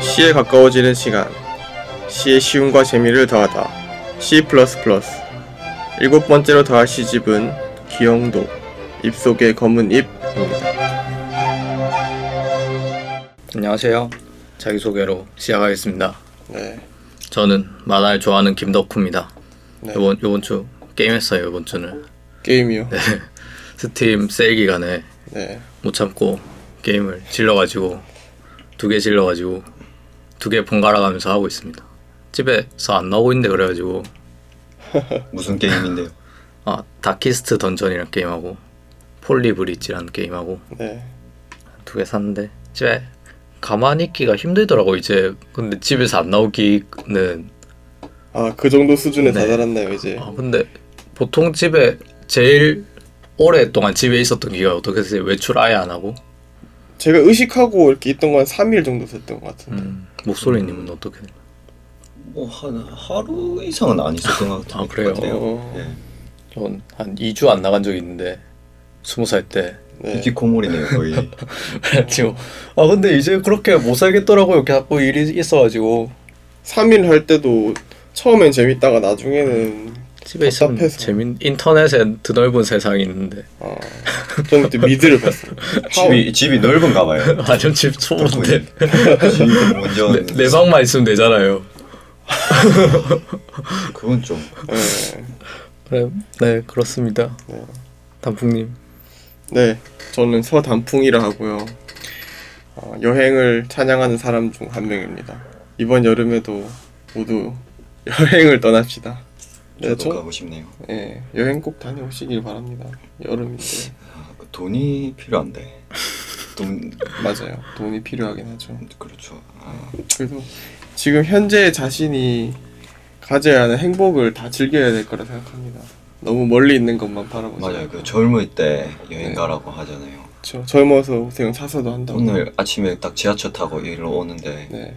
C에 가까워지는 시간 C의 쉬움과 재미를 더하다 C++ 일곱 번째로 더할 시집은 기영도 입속의 검은 잎입니다. 안녕하세요. 자기소개로 시작하겠습니다. 네, 저는 만화를 좋아하는 김덕후입니다. 네. 요번 요번 주 게임했어요. 이번 주는 게임이요. 스팀 세일 기간에 네, 못 참고 게임을 질러가지고 두 개 질러가지고 두 개 번갈아 가면서 하고 있습니다. 집에서 안 나오고 있는데 그래가지고 무슨 게임인데요? 아 다키스트 던전이라는 게임하고 폴리브리지라는 게임하고 네. 두 개 샀는데 집에 가만히 있기가 힘들더라고 이제 근데 집에서 안 나오기는 아, 그 정도 수준에 네. 다다랐나요 이제? 아 근데 보통 집에 제일 오랫동안 집에 있었던 기간 어떻게 되세요? 외출 아예 안 하고? 제가 의식하고 이렇게 있던 건 3일 정도 됐던 것 같은데. 음, 목소리님은 어떻게? 뭐한 하루 이상은 안 있었던 것 같아요. 아, 그래요? 어, 예. 전한 2주 안 나간 적이 있는데 스무 살 때. 네. 이기코모리네요 거의. 지금 아 근데 이제 그렇게 못 살겠더라고요. 자꾸 일이 있어가지고 3일 할 때도 처음엔 재밌다가 나중에는 집에 있으면 답답해서. 재밌 인터넷에 드넓은 세상이 있는데 아, 저는 그때 미드를 봤어요. 집이 집이 넓은가 봐요. 완전 집 초보인데 집이 완전 내, 내 방만 있으면 되잖아요. 그건 좀 네. 그래 네 그렇습니다. 네. 단풍님 네, 저는 서단풍이라 하고요. 어, 여행을 찬양하는 사람 중 한 명입니다. 이번 여름에도 모두 여행을 떠납시다. 네, 저도 저, 가고 싶네요. 예, 여행 꼭 다녀오시길 바랍니다. 여름인데 아, 돈이 필요한데 돈 맞아요. 돈이 필요하긴 하죠. 그렇죠. 아, 그래도 지금 현재 자신이 가져야 하는 행복을 다 즐겨야 될 거라 생각합니다. 너무 멀리 있는 것만 바라보지 맞아요. 그 젊을 때 여행 네. 가라고 하잖아요. 그렇죠. 젊어서 그냥 사서도 한다고. 오늘 아침에 딱 지하철 타고 일로 오는데 네.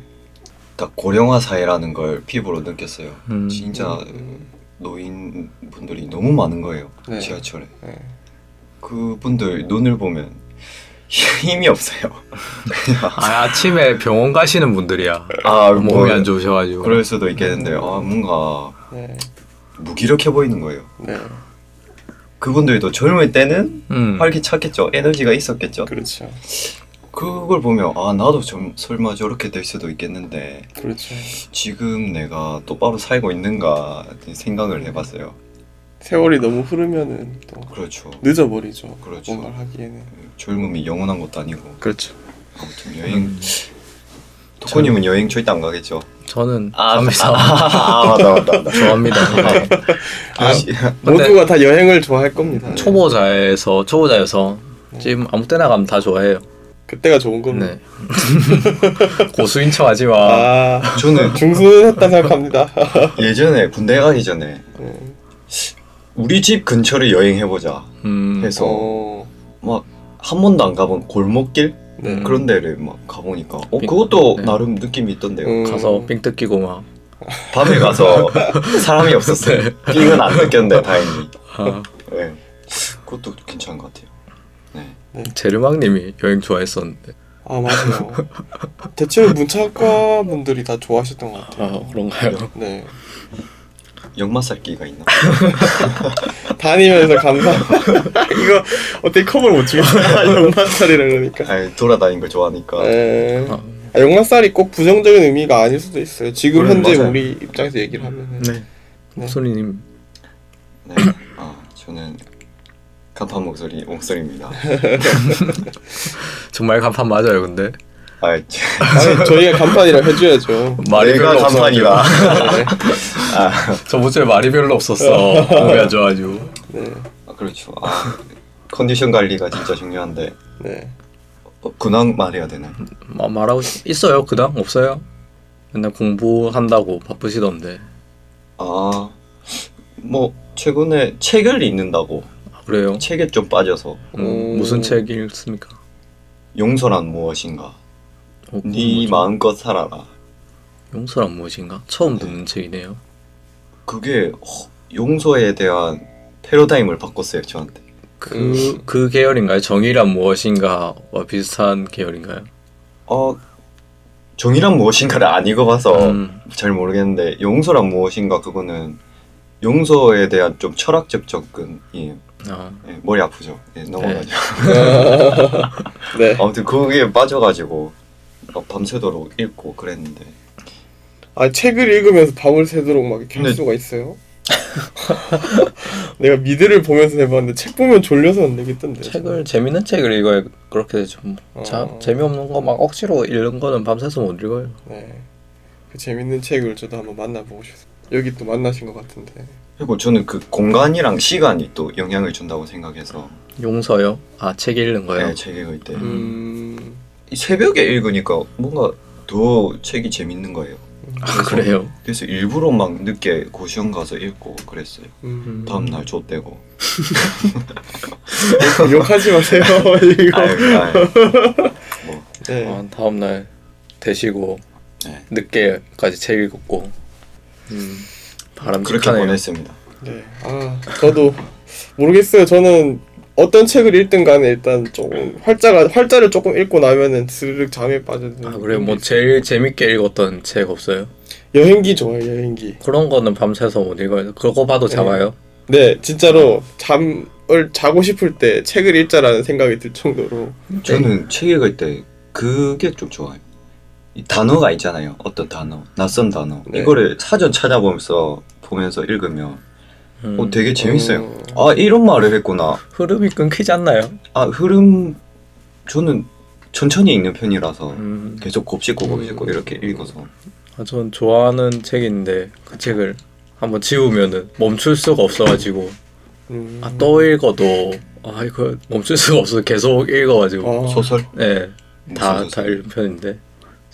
딱 고령화 사회라는 걸 피부로 느꼈어요. 음. 진짜 음, 노인 분들이 너무 많은 거예요. 네. 지하철에. 네. 그분들 눈을 보면 힘이 없어요. 아 아침에 병원 가시는 분들이야. 아, 몸이 뭐, 안 좋으셔가지고. 그럴 수도 있겠는데 아 뭔가 네. 무기력해 보이는 거예요. 네. 그분들도 젊을 때는 음. 활기찼겠죠. 에너지가 있었겠죠. 그렇죠. 그걸 보면 아 나도 좀 설마 저렇게 될 수도 있겠는데 그렇죠. 지금 내가 똑바로 살고 있는가 생각을 해봤어요. 세월이 너무 흐르면은 또 그렇죠. 늦어버리죠. 그렇죠. 뭔가를 하기에는. 젊음이 영원한 것도 아니고 그렇죠. 아무튼 여행 음. 토코님은 여행 절대 안 가겠죠. 저는 아, 감사 아 맞다 맞다 맞다. 좋아합니다. 아, 근데- 모두가 다 여행을 좋아할 겁니다. 네. 초보자에서 초보자여서 지금 아무 때나 가면 다 좋아해요. 그때가 좋은 겁니다. 네. 고수인 척 하지 마. 아, 저는 중수했다 생각합니다. 예전에 군대 가기 전에 네. 우리 집 근처를 여행해보자 음. 해서 어, 막 한 번도 안 가본 골목길 네. 그런 데를 막 가보니까 어 빙- 그것도 네. 나름 느낌이 있던데요. 음. 가서 삥 뜯기고 막. 밤에 가서 사람이 없었어요. 빙은 안 느꼈는데 다행히. 아, 네. 그것도 괜찮은 것 같아요. 네. 제르망님이 여행 좋아했었는데. 아 맞아요. 대체로 문창과 분들이 다 좋아하셨던 것 같아요. 아 그런가요? 네. 역마살기가 있나? 다니면서 감사. 이거 어떻게 컵을 못 주겠어요. 용마살이라 그러니까. 아니, 돌아다니는 걸 좋아하니까. 네. 아, 아, 용마살이 꼭 부정적인 의미가 아닐 수도 있어요. 지금 그래, 현재 맞아요. 우리 입장에서 얘기를 하면은. 네. 목소리님 네. 아 저는 간판 목소리 목소리입니다. 정말 간판 맞아요, 근데 아, 아니 저희가 간판이라 해줘야죠. 말이 별로 간판이다. 네. 아, 저번 주에 말이 별로 없었어. 몸이 안 좋아가지고. 네. 아, 그렇죠. 아, 컨디션 관리가 진짜 중요한데 네. 어, 근황 말해야 되나? 마- 말하고 싶... 있어요? 그당 없어요? 맨날 공부한다고 바쁘시던데. 아, 뭐 최근에 책을 읽는다고 아, 그래요? 책에 좀 빠져서 음, 음. 무슨 책 읽습니까? 용서란 무엇인가? 어, 네? 마음껏 살아라. 용서란 무엇인가? 처음 듣는 책이네요. 그게 허, 용서에 대한 패러다임을 바꿨어요 저한테. 그, 그 계열인가요? 정의란 무엇인가와 비슷한 계열인가요? 어 정의란 무엇인가를 안 읽어봐서 음. 잘 모르겠는데 용서란 무엇인가 그거는 용서에 대한 좀 철학적 접근이에요. 어. 예, 머리 아프죠. 예, 넘어가죠. 네. 아무튼 거기에 빠져가지고 막 밤새도록 읽고 그랬는데 아 책을 읽으면서 밤을 새도록 막 이렇게 할 근데- 수가 있어요? 내가 미드를 보면서 해봤는데 책 보면 졸려서 안 되겠던데. 책을 재밌는 책을 읽어야 그렇게 되죠. 뭐. 자, 어. 재미없는 거 막 억지로 읽는 거는 밤새서 못 읽어요. 네. 그 재밌는 책을 저도 한번 만나보고 싶어요. 여기 또 만나신 것 같은데. 그리고 저는 그 공간이랑 시간이 또 영향을 준다고 생각해서 용서요? 아, 책 읽는 거요? 네, 책 읽을 때 음. 이 새벽에 읽으니까 뭔가 더 책이 재밌는 거예요. 아, 그래요? 그래서 일부러 막 늦게 고시원 가서 읽고 그랬어요. 음. 다음 날 좆대고. 욕하지 마세요. 이거. 아유, 아유. 뭐 네. 아, 다음 날 되시고 네. 늦게까지 책 읽었고 음, 그렇게 바람직하네요. 보냈습니다. 네. 아, 저도 모르겠어요. 저는 어떤 책을 읽든 간에 일단 조금 활자가 활자를 조금 읽고 나면은 스르륵 잠에 빠져드는. 아, 그래 뭐 제일 재밌게 읽었던 책 없어요? 여행기 좋아요. 여행기. 그런 거는 밤새서 못 읽어요. 그거 봐도 네. 잡아요. 네, 진짜로 잠을 자고 싶을 때 책을 읽자라는 생각이 들 정도로. 저는 책 읽을 때 그게 좀 좋아요. 이 단어가 있잖아요. 어떤 단어, 낯선 단어. 네. 이거를 사전 찾아보면서 보면서 읽으면 음, 어, 되게 재밌어요. 어. 아 이런 말을 했구나. 흐름이 끊기지 않나요? 아 흐름 저는 천천히 읽는 편이라서 음, 계속 곱씹고 곱씹고 음. 이렇게 읽어서 아, 전 좋아하는 책인데 그 책을 한번 지우면은 멈출 수가 없어가지고 음. 아, 또 읽어도 아 이거 멈출 수가 없어 서 계속 읽어가지고 어. 소설 네, 다, 다 소설? 읽은 편인데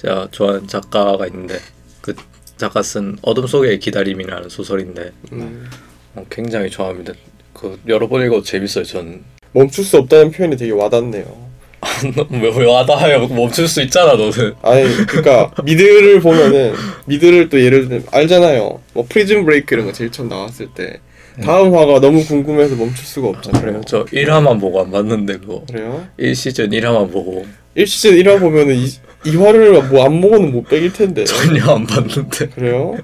제가 좋아하는 작가가 있는데 그 작가 쓴 어둠 속의 기다림이라는 소설인데 음. 어, 굉장히 좋아합니다. 그 여러 번 읽어도 재밌어요. 전 멈출 수 없다는 표현이 되게 와닿네요. 왜 와닿아요? 멈출 수 있잖아 너는. 아니, 그러니까 미드를 보면은 미드를 또 예를 들면 알잖아요. 뭐 프리즌 브레이크 이런 거 제일 처음 나왔을 때 다음 화가 너무 궁금해서 멈출 수가 없잖아요. 그래요. 저 1화만 보고 안 봤는데 그거 그래요? 1시즌 1화만 보고 1시즌 1화 보면은 이, 2화를 뭐 안 보고는 못 배길 텐데. 전혀 안 봤는데. 그래요?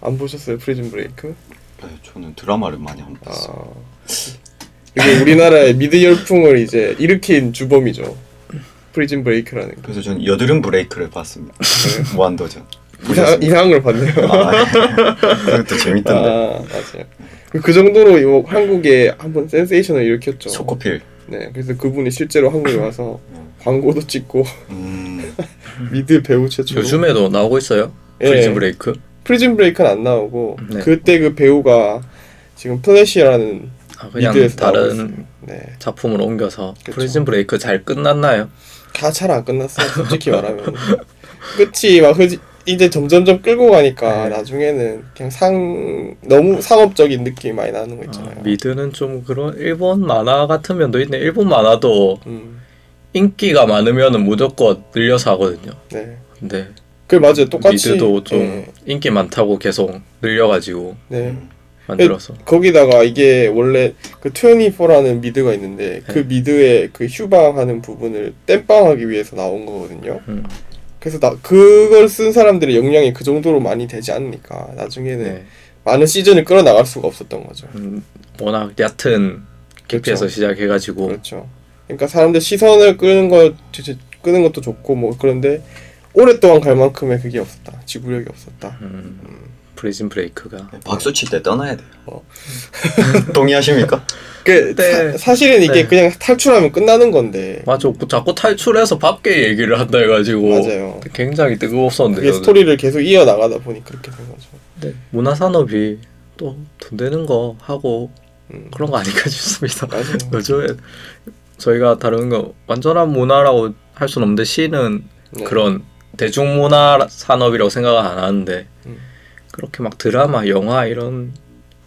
안 보셨어요 프리즌 브레이크? 네, 저는 드라마를 많이 안 봤어요. 아 이게 우리나라의 미드 열풍을 이제 일으킨 주범이죠. 프리즌 브레이크라는 거. 그래서 저는 여드름 브레이크를 봤습니다. 무한도전. 이상, 이상한 걸 봤네요. 아, 그것도 재밌던데. 아 맞아요. 그 정도로 이 한국에 한번 센세이션을 일으켰죠. 석호필. 네, 그래서 그분이 실제로 한국에 와서 광고도 찍고 음, 미드 배우 최초. 요즘에도 나오고 있어요. 예. 프리즌 브레이크. 프리즌 브레이크는 안 나오고 네. 그때 그 배우가 지금 플래시라는 아, 그냥 다른. 네, 작품으로 옮겨서 그쵸. 프리즌 브레이크 잘 끝났나요? 다 잘 안 끝났어요. 솔직히 말하면 끝이 막 흐지, 이제 점점점 끌고 가니까 네. 나중에는 그냥 상 너무 상업적인 느낌이 많이 나는 거 있잖아요. 아, 미드는 좀 그런 일본 만화 같은 면도 있네. 일본 만화도 음, 인기가 많으면은 무조건 늘려서 하거든요. 네. 근데 그 맞아요. 똑같이 미드도 좀 네, 인기 많다고 계속 늘려가지고 네. 만들어서 거기다가 이게 원래 그 24라는 미드가 있는데 그 네. 미드의 그 휴방하는 부분을 땜빵하기 위해서 나온 거거든요. 음, 그래서 나 그걸 쓴 사람들의 역량이 그 정도로 많이 되지 않으니까 나중에는 네. 많은 시즌을 끌어 나갈 수가 없었던 거죠. 음, 워낙 얕은 깊이에서 그렇죠. 시작해가지고 그렇죠. 그러니까 사람들 시선을 끄는 거 저- 끄는 것도 좋고 뭐 그런데 오랫동안 갈 만큼의 그게 없었다. 지구력이 없었다. 음, 프리즌 브레이크가 네, 박수 칠 때 떠나야 돼요. 어. 동의하십니까? 그 네. 사, 실은 이게 네. 그냥 탈출하면 끝나는 건데 맞아 자꾸 탈출해서 밖에 얘기를 한다 해가지고 맞아요. 굉장히 뜨거웠었는데 저는. 스토리를 계속 이어 나가다 보니 그렇게 된 거죠. 네, 문화 산업이 또 돈 되는 거 하고 음. 그런 거 아닐까 싶습니다. 맞아요. 요즘에 저희가 다루는 거 완전한 문화라고 할 수는 없는데 시는 네. 그런 대중문화 산업이라고 생각을 안 하는데 음. 그렇게 막 드라마, 영화 이런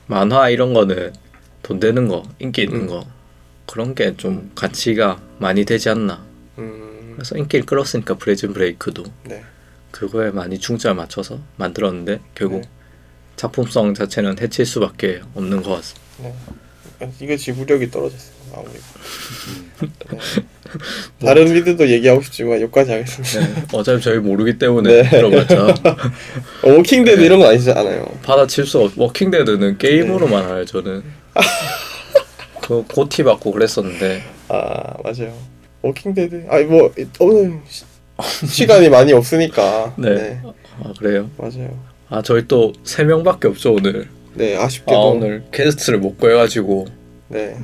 만화 이런 거는 돈 되는 거, 인기 있는 음. 거 그런 게 좀 가치가 많이 되지 않나. 음, 그래서 인기를 끌었으니까 프리즌 브레이크도 네. 그거에 많이 중점을 맞춰서 만들었는데 결국 네. 작품성 자체는 해칠 수밖에 없는 것 같습니다. 네. 이게 지구력이 떨어졌어요. 마무리. 네. 다른 미드도 얘기하고 싶지만 여기까지 하겠습니다. 네. 어차피 저희 모르기 때문에 네. 어, 워킹데드 이런 건 아니지 않아요. 받아칠 수 없. 워킹데드는 게임으로만 알아요. 저는. 그 GOTY 받고 그랬었는데 아 맞아요. 워킹데드. 아니 뭐 오늘 시, 시간이 많이 없으니까. 네. 네. 아 그래요. 맞아요. 아 저희 또 세 명밖에 없죠 오늘. 네 아 아쉽게도. 오늘 게스트를 못 구해가지고 네.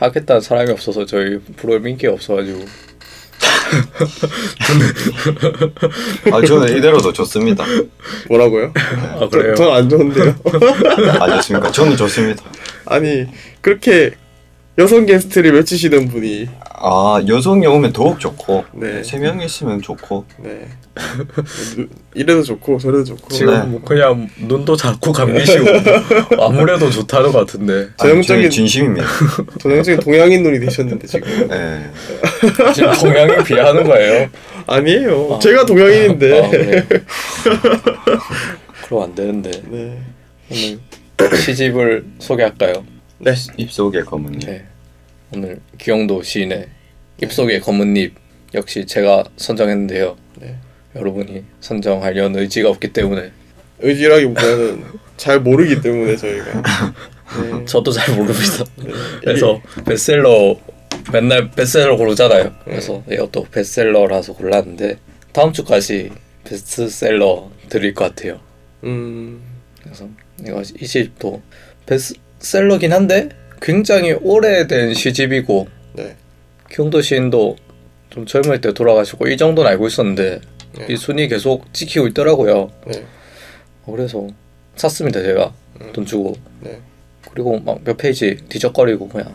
하겠다는 사람이 없어서 저희 프로에 인기가 없어가지고 아 저는 이대로도 좋습니다. 뭐라고요? 아 그래요. 전 안 좋은데요. 아 좋습니까? 저는 좋습니다. 아니 그렇게 여성 게스트를 외치시던 분이 아 여성이 오면 더욱 좋고 네. 세 명 있으면 좋고 네 이래도 좋고 저래도 좋고 지금 네. 뭐 그냥 눈도 자꾸 감기시고 아무래도 좋다는 것 같은데 아니, 전형적인- 저는 진심입니다. 전형적인 동양인 눈이 되셨는데 지금 네. 지금 동양인 비하하는 거예요. 아니에요 아. 제가 동양인인데 아, 그래요? 그럼 안 되는데 네. 오늘 시집을 소개할까요? 네. 입속의 검은님. 네. 오늘 기영도 시인의 입속의 검은잎 역시 제가 선정했는데요. 네. 여러분이 선정하려는 의지가 없기 때문에 의지라기보다는 잘 모르기 때문에 저희가 네. 저도 잘 모릅니다. 네. 그래서 베스트셀러 맨날 베스트셀러 고르잖아요. 그래서 이것도 베스트셀러라서 골랐는데 다음 주까지 베스트셀러 드릴 것 같아요. 음 그래서 이거 이 시집도 베스트 셀러긴 한데 굉장히 오래된 시집이고 네. 경도 시인도 좀 젊을 때 돌아가시고 이 정도는 알고 있었는데 네. 이 순위 계속 지키고 있더라고요. 네. 어, 그래서 샀습니다 제가 음. 돈 주고 네. 그리고 막 몇 페이지 뒤적거리고 그냥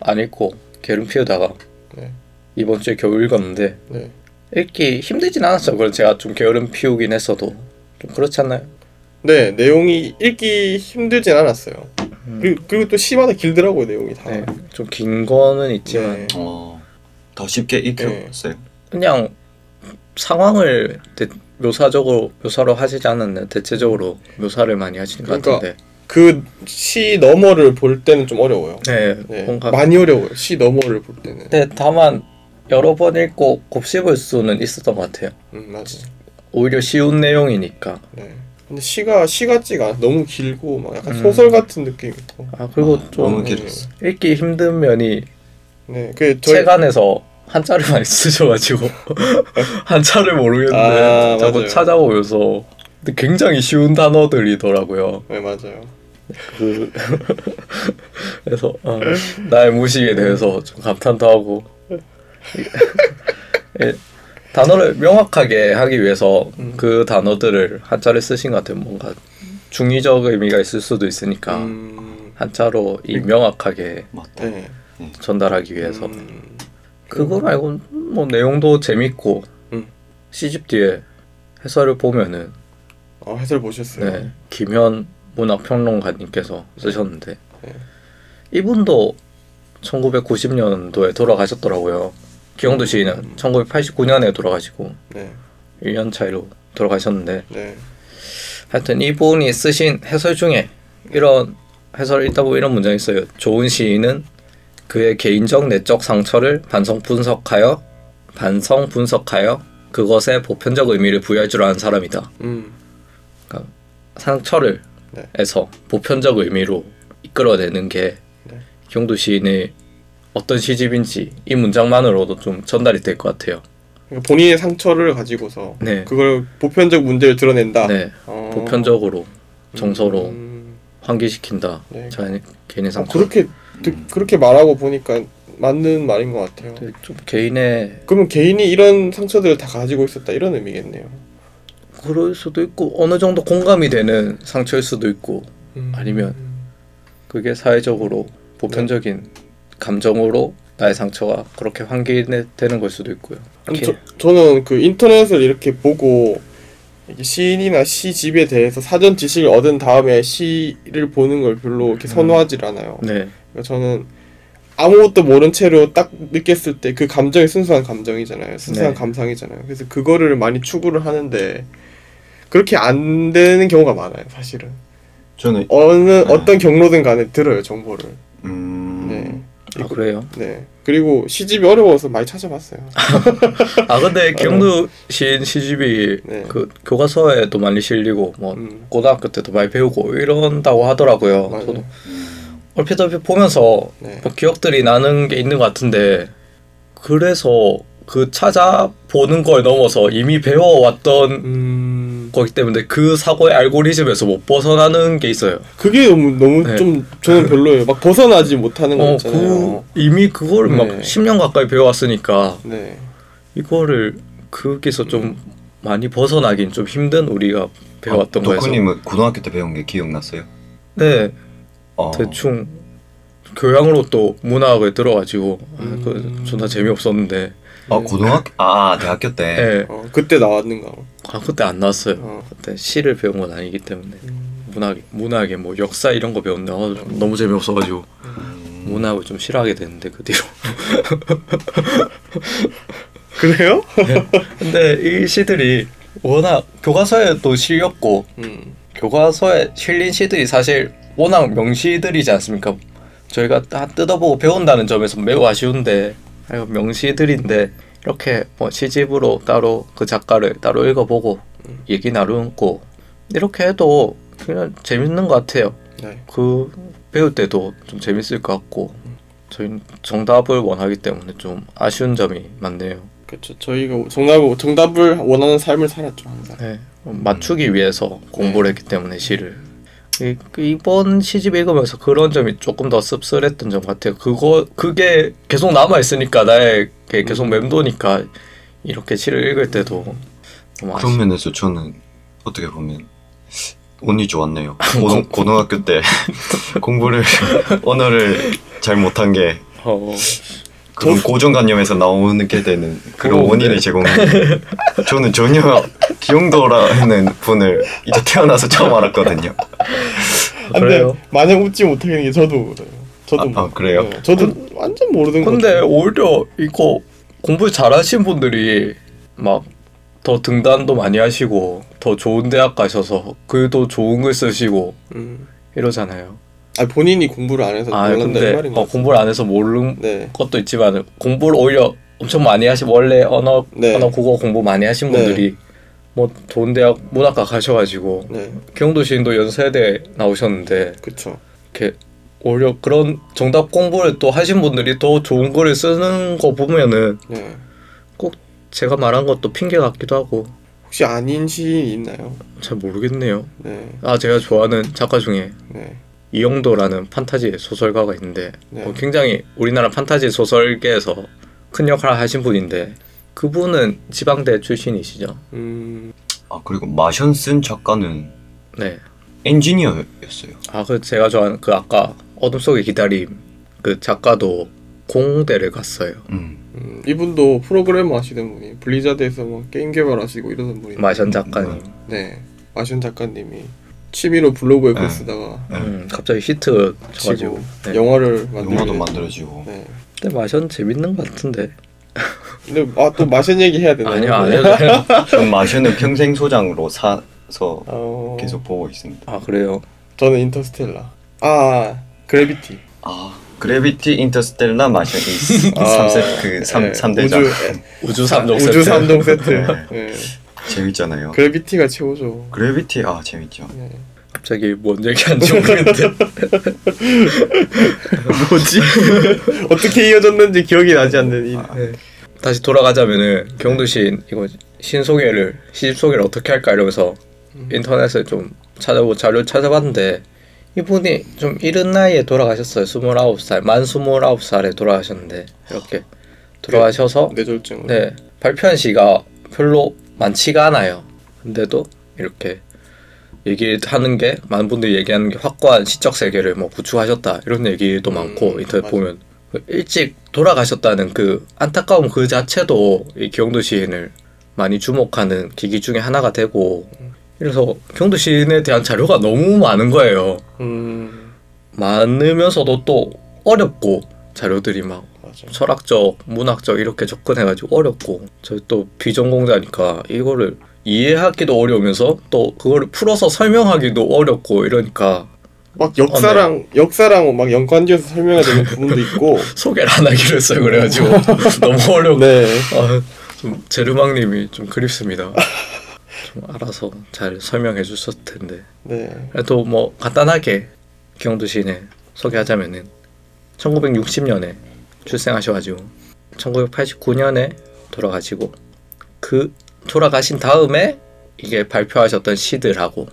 안 읽고 게으름 피우다가 네. 이번 주에 겨우 읽었는데 네. 읽기 힘들진 않았어요. 그건 제가 좀 게으름 피우긴 했어도 좀 그렇지 않나요? 네 내용이 읽기 힘들진 않았어요 그리고, 그리고 또 시마다 길더라고요 내용이 다 네, 좀 긴 거는 있지만 네. 어, 더 쉽게 익혔어요. 그냥 상황을 대, 묘사적으로 묘사로 하시지 않았는데 대체적으로 묘사를 많이 하시는 것 그러니까 같은데 그시 너머를 볼 때는 좀 어려워요 네, 네. 뭔가 많이 어려워요 시 너머를 볼 때는 근데 다만 여러 번 읽고 곱씹을 수는 있었던 것 같아요. 음 맞아 오히려 쉬운 내용이니까. 네. 근데 시가 시 같지가 않아 너무 길고 막 약간 음. 소설 같은 느낌 있고 아 그리고 아, 좀 너무 길었어. 읽기 힘든 면이 네, 그 저희 책 안에서 한자를 많이 쓰셔가지고 한자를 모르겠는데 아, 자꾸 맞아요. 찾아보면서 근데 굉장히 쉬운 단어들이더라고요. 네 맞아요. 그 그래서 어, 나의 무식에 대해서 좀 감탄도 하고 예, 단어를 명확하게 하기 위해서 음. 그 단어들을 한자를 쓰신 것 같아요. 뭔가 중의적 의미가 있을 수도 있으니까 음, 한자로 이 명확하게 맞다. 네. 전달하기 위해서 음, 그거 말고 뭐 내용도 재밌고 음. 시집 뒤에 해설을 보면은 어, 해설 보셨어요? 네, 김현 문학평론가님께서 쓰셨는데 네. 이분도 1990년도에 돌아가셨더라고요. 기영도 시인은 1989년에 돌아가시고 네, 1년 차이로 돌아가셨는데 네, 하여튼 이분이 쓰신 해설 중에 이런 해설을 읽다 보면 이런 문장이 있어요. 좋은 시인은 그의 개인적 내적 상처를 반성 분석하여 반성 분석하여 그것에 보편적 의미를 부여할 줄 아는 사람이다. 음, 상처를 네. 에서 보편적 의미로 이끌어내는 게 네. 경도 시인의 어떤 시집인지 이 문장만으로도 좀 전달이 될 것 같아요. 그러니까 본인의 상처를 가지고서 네. 그걸 보편적 문제를 드러낸다. 네, 어, 보편적으로 정서로 음, 환기시킨다. 네. 자기 개인의 어, 상처. 그렇게 드- 그렇게 말하고 보니까 맞는 말인 것 같아요. 네, 좀 개인의 그러면 개인이 이런 상처들을 다 가지고 있었다 이런 의미겠네요. 그럴 수도 있고 어느 정도 공감이 되는 상처일 수도 있고 음, 아니면 그게 사회적으로 보편적인 감정으로 나의 상처가 그렇게 환기되는 걸 수도 있고요. 저, 저는 그 인터넷을 이렇게 보고 시인이나 시집에 대해서 사전 지식을 얻은 다음에 시를 보는 걸 별로 이렇게 선호하지 않아요. 네, 그러니까 저는 아무것도 모른 채로 딱 느꼈을 때 그 감정이 순수한 감정이잖아요. 순수한 네. 감상이잖아요. 그래서 그거를 많이 추구를 하는데 그렇게 안 되는 경우가 많아요. 사실은 저는 어느 어떤 경로든 간에 들어요 정보를. 음, 네. 아 그래요? 네. 그리고 시집이 어려워서 많이 찾아봤어요. 아 근데 경도 시인 시집이 네. 그 교과서에도 많이 실리고 뭐 음. 고등학교 때도 많이 배우고 이런다고 하더라고요. 맞아요. 저도 얼핏 얼핏 보면서 네. 뭐 기억들이 나는 게 있는 것 같은데 그래서 그 찾아보는 걸 넘어서 이미 배워왔던 음. 거기 때문에 그 사고의 알고리즘에서 못 벗어나는 게 있어요. 그게 너무 너무 네. 좀 저는 별로예요. 막 벗어나지 못하는 거 어, 있잖아요. 그 이미 그걸 막 네. 10년 가까이 배워왔으니까 네. 이거를 거기서 좀 많이 벗어나긴 좀 힘든 우리가 배웠던 어, 거에서 도쿠님은 고등학교 때 배운 게 기억났어요? 네 어. 대충 교양으로 또 문학을 들어가지고 아, 음. 그 존나 재미없었는데 아 고등학교 아 대학교 때. 네. 어, 그때 나왔는가. 아 그때 안 나왔어요 어. 그때 시를 배운 건 아니기 때문에 음. 문학 문학에 뭐 역사 이런 거 배웠는데 아, 좀 너무 재미없어가지고 음. 문학을 좀 싫어하게 됐는데 그 뒤로 그래요? 근데 이 시들이 워낙 교과서에도 실렸고 음. 교과서에 실린 시들이 사실 워낙 명시들이지 않습니까? 저희가 다 뜯어보고 배운다는 점에서 매우 아쉬운데 명시들인데 이렇게 뭐 시집으로 따로 그 작가를 따로 읽어보고 얘기 나누고 이렇게 해도 그냥 재밌는 것 같아요. 네. 그 배울 때도 좀 재밌을 것 같고 저희는 정답을 원하기 때문에 좀 아쉬운 점이 많네요. 그렇죠. 저희가 정답을 정답을 원하는 삶을 살았죠 항상. 네, 맞추기 위해서 공부를 했기 때문에 시를 이, 그 이번 시집 읽으면서 그런 점이 조금 더 씁쓸했던 점 같아요. 그거 그게 계속 남아 있으니까 나에게 계속 맴도니까 이렇게 시를 읽을 때도 너무 그런. 면에서 저는 어떻게 보면 운이 좋았네요. 고등, 고등학교 때 공부를 언어를 잘 못한 게 어, 그런 고정관념에서 나오게 되는 그런 어, 원인을 네. 제공해. 저는 전혀 기용도라는 분을 이제 태어나서 처음 알았거든요. 근데 그래요? 마냥 웃지 못하는 게 저도 그래요. 저도 아, 아, 그래요? 네, 저도 완전 모르는 거. 근데 오히려 이거 공부 잘하신 분들이 막 더 등단도 많이 하시고 더 좋은 대학 가셔서 글도 좋은 글 쓰시고 음. 이러잖아요. 아 본인이 공부를 안 해서 아 몰랐다 말인 어, 거. 공부를 안 해서 모르는 네. 것도 있지만 공부를 오히려 엄청 많이 하시 원래 언어 네. 언어 국어 공부 많이 하신 네. 분들이 뭐 좋은 대학 문학과 가셔가지고 네. 경도 시인도 연세대 나오셨는데 그렇죠. 이렇게 오히려 그런 정답 공부를 또 하신 분들이 더 좋은 글을 쓰는 거 보면은 네. 제가 말한 것도 핑계 같기도 하고 혹시 아닌 시인 있나요? 잘 모르겠네요. 네. 아 제가 좋아하는 작가 중에 네. 이영도라는 판타지 소설가가 있는데 네. 어, 굉장히 우리나라 판타지 소설계에서 큰 역할을 하신 분인데 그분은 지방대 출신이시죠. 음. 아 그리고 마션 쓴 작가는 네. 엔지니어였어요. 아 그 제가 좋아하는 그 아까 어둠 속의 기다림 그 작가도 공대를 갔어요. 음. 음, 이분도 프로그래머 하시던 분이 블리자드에서 뭐 게임 개발하시고 이러던 분이 마션 작가님. 네 마션 작가님이 취미로 블로그에 글 네. 쓰다가 네. 음, 갑자기 히트 쳐가지고. 치고 네. 영화를 만들게 영화도 됐죠. 만들어지고. 네. 근데 마션 재밌는 것 같은데. 근데 아 또 마션 얘기 해야 되나요? 아니요 안 해도 돼요. 전 마션은 평생 소장으로 사서 어... 계속 보고 있습니다. 아 그래요. 저는 인터스텔라. 아 그래비티. 아 그래비티, 인터스텔라, 마션 이 아, 3세 그 네, 3, 대장 우주 우주 삼종 우주 세트. 삼종 세트. 네. 네. 재밌잖아요. 그래비티가 최고죠. 그래비티 아 재밌죠. 네. 갑자기 뭔 얘기하는지 모르겠는데. 뭐지? 어떻게 이어졌는지 기억이 나지 않는 이. 아, 네. 다시 돌아가자면은 경두신 이거 신소개를 시집 소개를 어떻게 할까 이러면서 인터넷에 좀 찾아보 자료 찾아봤는데 이분이 좀 이른 나이에 돌아가셨어요. 29살 만 29살에 돌아가셨는데 이렇게 돌아가셔서 뇌졸중. 네 발표한 시가 별로 많지가 않아요. 근데도 이렇게 얘기하는 게 많은 분들이 얘기하는 게 확고한 시적 세계를 뭐 구축하셨다 이런 얘기도 음, 많고 인터넷 맞아. 보면 일찍 돌아가셨다는 그 안타까움 그 자체도 이 경도 시인을 많이 주목하는 기기 중에 하나가 되고 그래서 경도 시인에 대한 자료가 너무 많은 거예요. 음 많으면서도 또 어렵고 자료들이 막 맞아. 철학적, 문학적 이렇게 접근해가지고 어렵고 저희 또 비전공자니까 이거를 이해하기도 어려우면서 또 그거를 풀어서 설명하기도 어렵고 이러니까 막 역사랑 역사랑 막 연관지어서 설명해야 되는 부분도 있고 소개를 안 하기로 했어요. 그래가지고 너무 어려워. 네 아, 좀 제르망님이 좀 그립습니다. 좀 알아서 잘 설명해 주셨을 텐데. 네. 그래도 뭐 간단하게 경도 시인을 소개하자면은 1960년에 출생하셔가지고 1989년에 돌아가시고 그 돌아가신 다음에 이게 발표하셨던 시들하고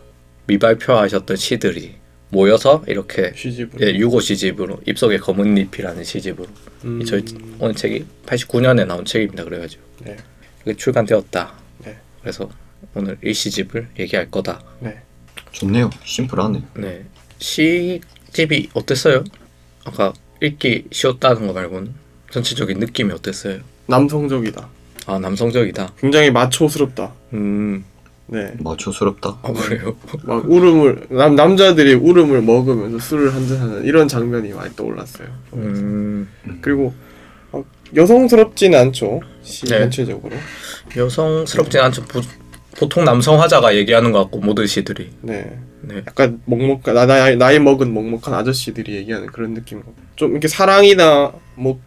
미발표하셨던 시들이 모여서 이렇게 시집을 예, 유고 시집으로 입속의 검은 잎이라는 시집으로 음, 이 저희 오늘 책이 89년에 나온 책입니다. 그래가지고 네. 이게 출간되었다. 네. 그래서 오늘 이 시집을 얘기할 거다. 네. 좋네요. 심플하네. 네. 시집이 어땠어요? 아까 읽기 쉬웠다는 거 말고는 전체적인 느낌이 어땠어요? 남성적이다. 아 남성적이다. 굉장히 마초스럽다. 음, 네. 마초스럽다. 아 그래요? 막 울음을 남 남자들이 울음을 먹으면서 술을 한잔하는 이런 장면이 많이 떠올랐어요. 음, 그리고 막 여성스럽지는 않죠. 시 네. 전체적으로. 여성스럽진 않죠. 보, 보통 남성 화자가 얘기하는 것 같고 모든 시들이. 네. 네. 약간 먹먹한 나, 나이, 나이 먹은 먹먹한 아저씨들이 얘기하는 그런 느낌. 좀 이렇게 사랑이나 뭐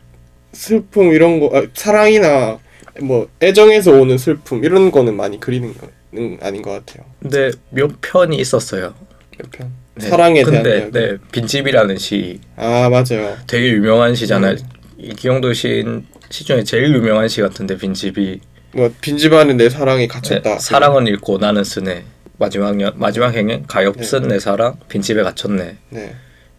슬픔 이런 거 아, 사랑이나 뭐 애정에서 오는 슬픔 이런 거는 많이 그리는 거는 아닌 것 같아요. 근데 몇 편이 있었어요. 몇 편. 네. 사랑에 대한 근데. 네 빈집이라는 시 아 맞아요. 되게 유명한 시잖아요. 음. 이기영도 시인 시 중에 제일 유명한 시 같은데 빈집이 뭐 빈집 안에 내 사랑이 네, 갇혔다. 사랑은 잃고 나는 쓰네 마지막 년 마지막 행엔 가엾은 네. 내 사랑 빈집에 갇혔네 네.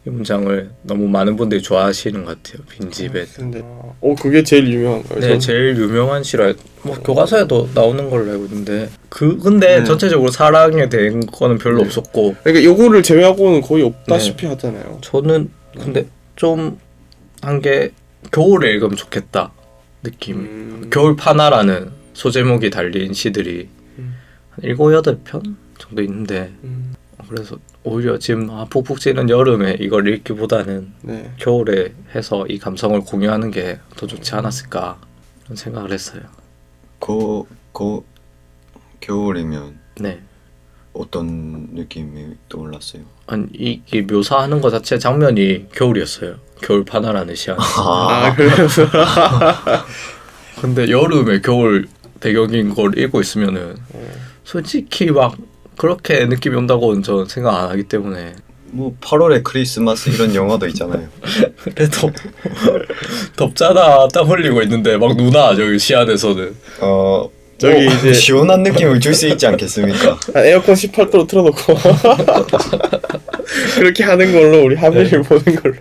이 문장을 너무 많은 분들이 좋아하시는 것 같아요 빈집에 근데 어 그게 제일 유명한 거예요. 네 전- 제일 유명한 시라 뭐 교과서에도 나오는 걸로 알고 있는데 그 근데 네. 전체적으로 사랑에 대한 거는 별로 네. 없었고 그러니까 요거를 제외하고는 거의 없다시피 하잖아요. 저는 근데 좀 한 게 겨울에 읽으면 좋겠다 느낌 음, 겨울 파나라는 소제목이 달린 시들이 음. 한 일곱 여덟 편 정도 있는데 음, 그래서 오히려 지금 아, 푹푹 찌는 여름에 이걸 읽기보다는 네. 겨울에 해서 이 감성을 공유하는 게 더 좋지 않았을까 그런 생각을 했어요. 고, 고, 겨울이면 네. 어떤 느낌이 떠올랐어요? 아니 이게 묘사하는 것 자체 장면이 겨울이었어요. 겨울 파나라는 시안. 아 그래서 근데 여름에 겨울 배경인 걸 읽고 있으면은 네. 솔직히 막 그렇게 느낌이 온다고는 저는 생각 안 하기 때문에 뭐 8월에 크리스마스 이런 영화도 있잖아요. 그래도 덥잖아 땀 흘리고 있는데 막 누나 저기 시안에서는 어, 저기 뭐 이제- 시원한 느낌을 줄 수 있지 않겠습니까? 아, 에어컨 18도로 틀어놓고 그렇게 하는 걸로 우리 합의를 보는 걸로.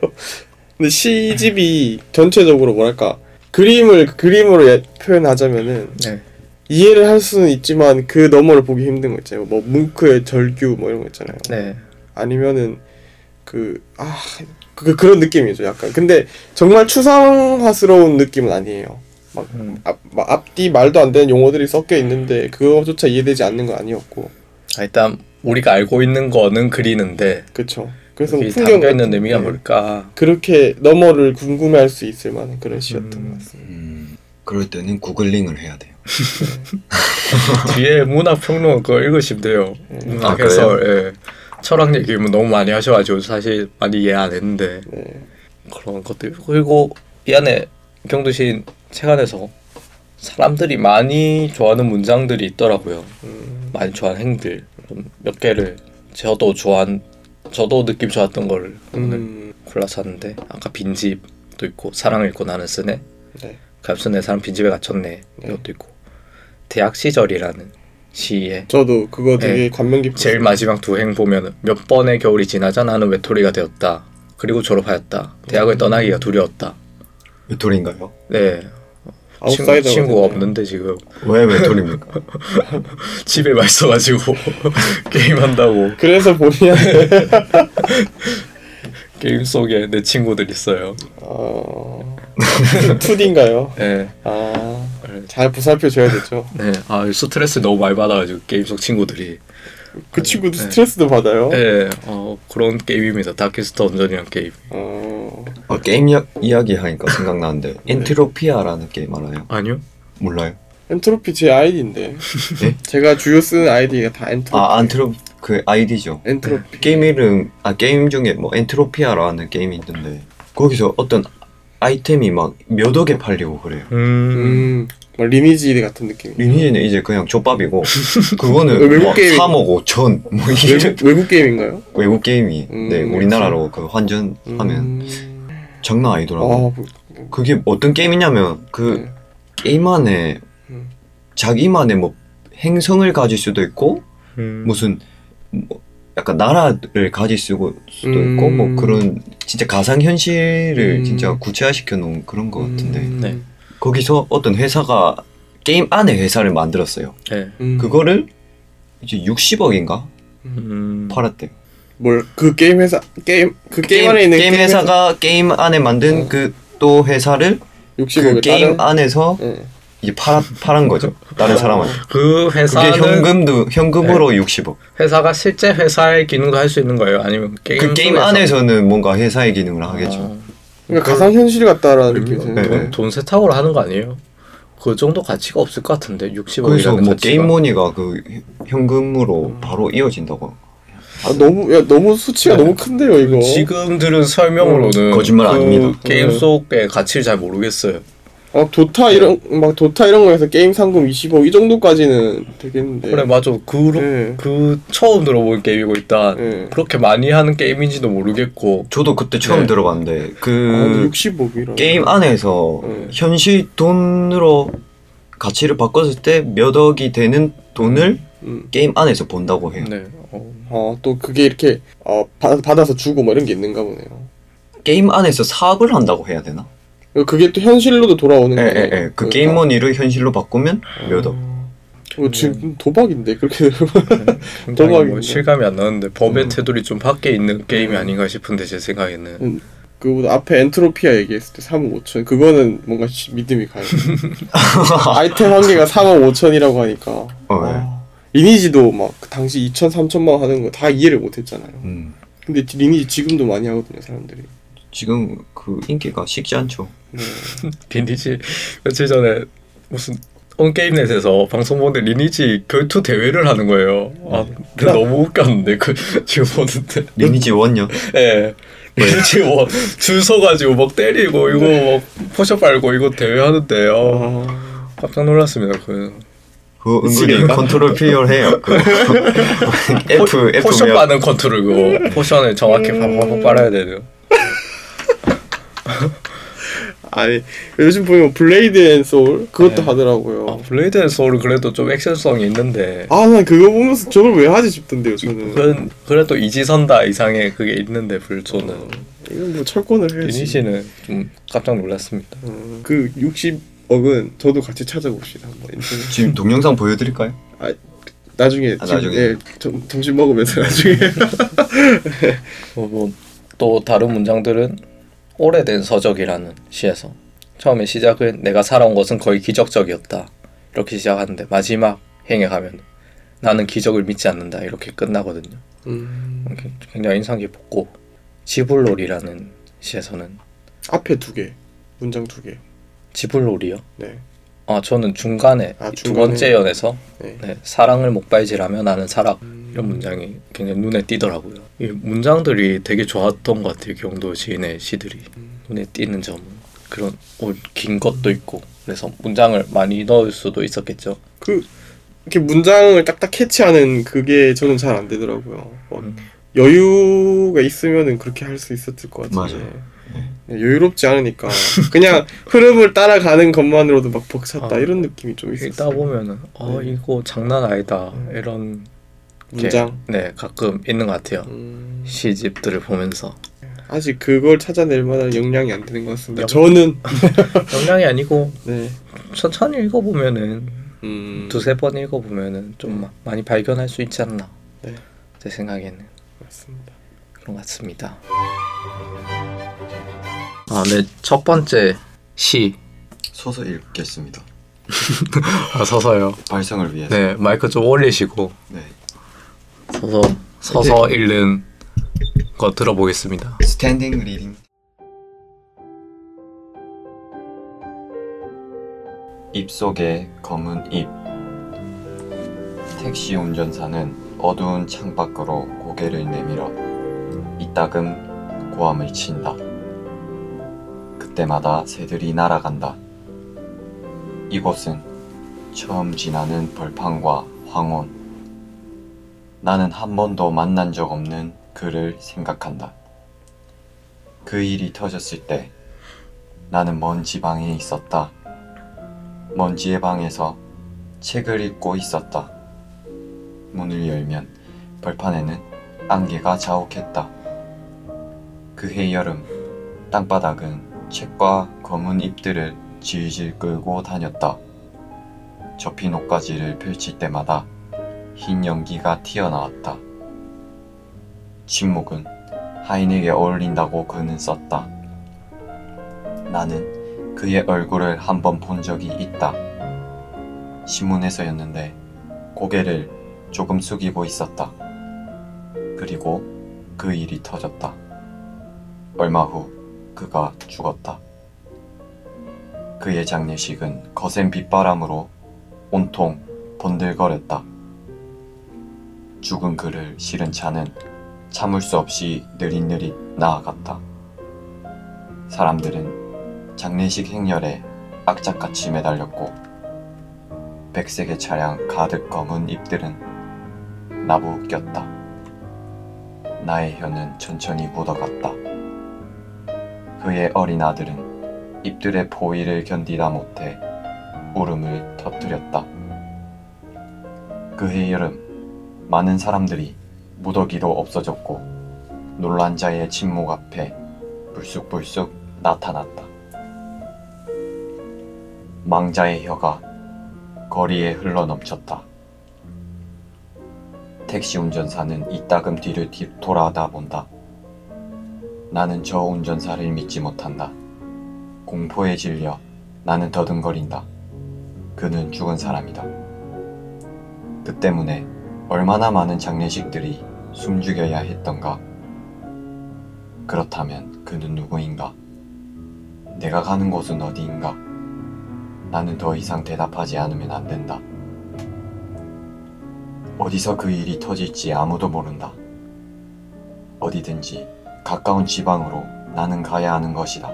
근데 시집이 전체적으로 뭐랄까 그림을 그림으로 예- 표현하자면은 네. 이해를 할 수는 있지만 그 너머를 보기 힘든 거 있잖아요. 뭐 뭉크의 절규 뭐 이런 거 있잖아요. 네. 아니면은 그아 그 그런 느낌이죠 약간. 근데 정말 추상화스러운 느낌은 아니에요. 막, 음. 앞, 막 앞뒤 말도 안 되는 용어들이 섞여 있는데 그거조차 이해되지 않는 건 아니었고. 아, 일단 우리가 알고 있는 거는 그리는데 그쵸. 그래서 풍경 담겨 있는 의미가 네. 뭘까? 그렇게 너머를 궁금해할 수 있을 만한 그런 시였던 음. 것 같습니다. 음, 그럴 때는 구글링을 해야 돼요. 뒤에 문학 평론 그거 읽으시면 돼요. 문학 아? 해설. 예. 철학 얘기면 너무 많이 하셔가지고 사실 많이 이해 안 했는데 네. 그런 것들 그리고 이 안에 경두신 책 안에서 사람들이 많이 좋아하는 문장들이 있더라고요. 음, 많이 좋아하는 행들 좀몇 개를 저도 좋아한 저도 느낌 좋았던 걸 오늘 음, 골라서 왔는데 아까 빈집도 있고 사랑을 읽고 나는 쓰네 네. 갑순 내 사람 빈집에 갇혔네 이것도 있고 대학 시절이라는 시에 저도 그거 되게 네. 감명 깊었어요. 제일 마지막 두 행 보면 몇 번의 겨울이 지나자 나는 외톨이가 되었다 그리고 졸업하였다 대학을 떠나기가 두려웠다 외톨인가요? 네 친구, 친구가 됐네요. 없는데 지금 왜 외톨입니까? 집에만 있어가지고 게임한다고 그래서 본인한테 게임 속에 내 친구들 있어요 어... 2D인가요? 네, 아, 잘 보살펴 줘야 되죠. 네. 아 스트레스 너무 많이 받아가지고 게임 속 친구들이 그 친구도 네. 스트레스도 받아요. 네, 어, 그런 게임입니다 Darkest Dungeon이란 게임 어... 아, 게임 이야, 이야기 하니까 생각나는데 Entropia라는 게임 알아요? 아니요? 몰라요? 엔트로피 제 아이디인데. 네? 제가 주요 쓰는 아이디가 다 엔트로피. 아 안트로 그 아이디죠. 엔트로피. 게임 이름 아 게임 중에 뭐 Entropia라는 게임이 있는데 거기서 어떤 아이템이 막 몇 억에 팔리고 그래요. 음. 음, 뭐 리니지 같은 느낌. 리니지는 이제 그냥 족밥이고 그거는 외국 뭐 게임이- 3억 5천 뭐 이런 외국, 외국 게임인가요? 외국 게임이 음, 네 우리나라로 그 환전하면 음. 장난 아, 아니더라고. 뭐, 그게 어떤 게임이냐면 그 네. 게임 안에 음. 자기만의 뭐 행성을 가질 수도 있고 음. 무슨 뭐 약간 나라를 가질 수도 음. 있고 뭐 그런 진짜 가상 현실을 음. 진짜 구체화시켜 놓은 그런 것 같은데 음. 네. 거기서 어떤 회사가 게임 안에 회사를 만들었어요. 네. 음. 그거를 이제 60억인가 음. 팔았대요. 뭘 그 게임 회사 게임 그 게임, 안에 있는 게임 회사가 게임 안에 만든 어. 그또 회사를 60억에 그 게임 다른 안에서 예. 이제 팔아 팔은 거죠. 다른 사람한테. 그 그게 회사는 현금도 현금으로 60억. 회사가 실제 회사의 기능도 할 수 있는 거예요? 아니면 게임 그 게임 속에서? 안에서는 뭔가 회사의 기능을 하겠죠. 어. 그러니까 가상 현실 같다라는 느낌이 돈, 드는데 네. 돈 세탁으로 하는 거 아니에요? 그 정도 가치가 없을 것 같은데 60억이라는 그래서 뭐 가치가. 게임머니가 그 현금으로 바로 이어진다고. 아, 너무 야 너무 수치가 네. 너무 큰데요 이거 지금 들은 설명으로는 거짓말 그 아닙니다. 게임 네. 속의 가치를 잘 모르겠어요. 아 Dota 이런 막 Dota 이런 거에서 게임 상금 20억 이 정도까지는 되겠는데 그래 맞아. 그, 네. 그 처음 들어본 게임이고 일단 네. 그렇게 많이 하는 게임인지도 모르겠고 저도 그때 처음 네. 들어봤는데 아, 그 60억이라 게임 안에서 네. 현실 돈으로 가치를 바꿨을 때 몇 억이 되는 돈을 음. 게임 안에서 본다고 해요. 네. 어. 아또 그게 이렇게 어, 받, 받아서 주고 뭐 이런 게 있는가 보네요 게임 안에서 사업을 한다고 해야 되나? 그게 또 현실로도 돌아오는 예, 거네 예, 예. 그 게임 머니를 현실로 바꾸면 몇 억. 이거 지금 도박인데 그렇게 굉장히 뭐 도박인데. 실감이 안 나는데 법의 음. 테두리 좀 밖에 있는 게임이 아닌가 싶은데 제 생각에는 음. 그보다 앞에 엔트로피아 얘기했을 때 3억 5천 그거는 뭔가 시- 믿음이 가요 아이템 한 개가 3억 5천이라고 하니까 어, 예. 아, 리니지도 막 그 당시 2천 3천만 원 하는 거 다 이해를 못했잖아요 음. 근데 리니지 지금도 많이 하거든요 사람들이 지금 그 인기가 식지 않죠. 네. 리니지 며칠 전에 무슨 온게임넷에서 방송 보는데 리니지 결투 대회를 하는 거예요. 아, 근데 너무 웃겼는데 그 지금 보는데. 리니지 one요. 예. 리니지 뭐 줄 서가지고 막 때리고 이거 막 potion 빨고 이거 대회 하는데 어, 아, 깜짝 놀랐습니다. 그 그거 은근히. 컨트롤 필요해요. 그거. F F potion 면 빠는 컨트롤 그거 potion을 정확히 팍팍팍 빨아야 되는. 아니 요즘 보면 Blade and Soul 그것도 네. 하더라고요 아, Blade and Soul은 그래도 좀 액션성이 있는데 아 난 그거 보면서 저걸 왜 하지 싶던데요 저는 그건 그래도 이지선다 이상의 그게 있는데 블소는 이건 뭐 철권을 해야지 리니지는 좀 깜짝 놀랐습니다. 어, 그 60억은 저도 같이 찾아봅시다 한번. 지금 동영상 보여드릴까요? 나중에 아, 지금, 나중에. 예, 점, 점심 먹으면서 나중에 어, 뭐또 다른 문장들은 오래된 서적이라는 시에서 처음에 시작은 내가 살아온 것은 거의 기적적이었다 이렇게 시작하는데 마지막 행에 가면 나는 기적을 믿지 않는다 이렇게 끝나거든요. 음, 굉장히 인상 깊었고 지불놀이라는 시에서는 앞에 두 개 문장 두 개 지불놀이요. 네. 아 저는 중간에 아, 두 중간에. 번째 연에서 네. 네, 사랑을 목발질하며 나는 살아 음, 이런 문장이 굉장히 눈에 띄더라고요. 이 문장들이 되게 좋았던 것 같아요. 경도 시인의 시들이 음. 눈에 띄는 점은 그런 어, 긴 것도 있고 그래서 문장을 많이 넣을 수도 있었겠죠. 그 이렇게 문장을 딱딱 캐치하는 그게 저는 잘 안 되더라고요. 뭐 음. 여유가 있으면은 그렇게 할 수 있었을 것 같은데 맞아요. 네, 여유롭지 않으니까 그냥 흐름을 따라가는 것만으로도 막 벅찼다 아, 이런 느낌이 좀 읽다 있었어요. 보면은 어 네. 이거 장난 아니다 음. 이런 게, 문장. 네 가끔 있는 것 같아요. 음, 시집들을 보면서 아직 그걸 찾아낼 만한 역량이 안 되는 것 같습니다. 역- 저는 영향이 아니고 네. 천천히 읽어보면은 음, 두세 번 읽어보면은 좀 마- 많이 발견할 수 있지 않나 네. 제 생각에는 맞습니다. 그런 것 같습니다. 아, 네. 첫 번째 시. 서서 읽겠습니다. 아, 서서요. 발성을 위해서. 네, 마이크 좀 올리시고 네. 서서 서서 읽는 거 들어보겠습니다. Standing reading. 입속에 검은 잎. 택시 운전사는 어두운 창밖으로 고개를 내밀어 이따금 고함을 친다. 그때마다 새들이 날아간다. 이곳은 처음 지나는 벌판과 황혼. 나는 한 번도 만난 적 없는 그를 생각한다. 그 일이 터졌을 때 나는 먼 지방에 있었다. 먼지의 방에서 책을 읽고 있었다. 문을 열면 벌판에는 안개가 자욱했다. 그해 여름 땅바닥은 책과 검은 잎들을 질질 끌고 다녔다. 접힌 옷가지를 펼칠 때마다 흰 연기가 튀어나왔다. 침묵은 하인에게 어울린다고 그는 썼다. 나는 그의 얼굴을 한 번 본 적이 있다. 신문에서였는데 고개를 조금 숙이고 있었다. 그리고 그 일이 터졌다. 얼마 후 그가 죽었다. 그의 장례식은 거센 빗바람으로 온통 번들거렸다. 죽은 그를 실은 차는 참을 수 없이 느릿느릿 나아갔다. 사람들은 장례식 행렬에 악착같이 매달렸고 백색의 차량 가득 검은 잎들은 나부 꼈다. 나의 혀는 천천히 묻어갔다. 그의 어린 아들은 잎들의 포위를 견디다 못해 울음을 터뜨렸다. 그해 여름 많은 사람들이 무더기로 없어졌고 놀란 자의 침묵 앞에 불쑥불쑥 나타났다. 망자의 혀가 거리에 흘러넘쳤다. 택시 운전사는 이따금 뒤를 뒤 돌아다 본다. 나는 저 운전사를 믿지 못한다. 공포에 질려 나는 더듬거린다. 그는 죽은 사람이다. 그 때문에 얼마나 많은 장례식들이 숨죽여야 했던가. 그렇다면 그는 누구인가? 내가 가는 곳은 어디인가? 나는 더 이상 대답하지 않으면 안 된다. 어디서 그 일이 터질지 아무도 모른다. 어디든지 가까운 지방으로 나는 가야 하는 것이다.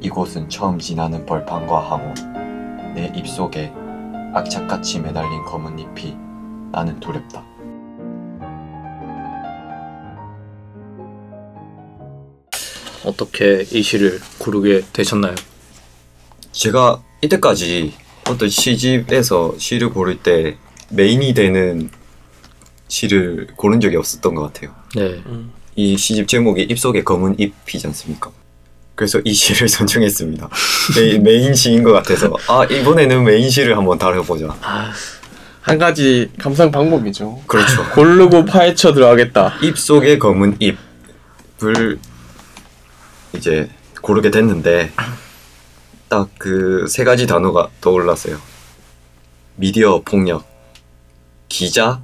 이곳은 처음 지나는 벌판과 항원, 내 입속에 악착같이 매달린 검은 잎이 나는 두렵다. 어떻게 이 시를 고르게 되셨나요? 제가 이때까지 어떤 시집에서 시를 고를 때 main이 되는 시를 고른 적이 없었던 것 같아요. 네. 이 시집 제목이 입속에 검은 잎이지 않습니까? 그래서 이 시를 선정했습니다. main, main 시인 것 같아서 아 이번에는 메인 시를 한번 다뤄보자. 아, 한 가지 감상 방법이죠. 그렇죠. 고르고 파헤쳐 들어가겠다. 입 속에 검은 잎을 이제 고르게 됐는데 딱 그 세 가지 단어가 떠올랐어요. 미디어 폭력, 기자,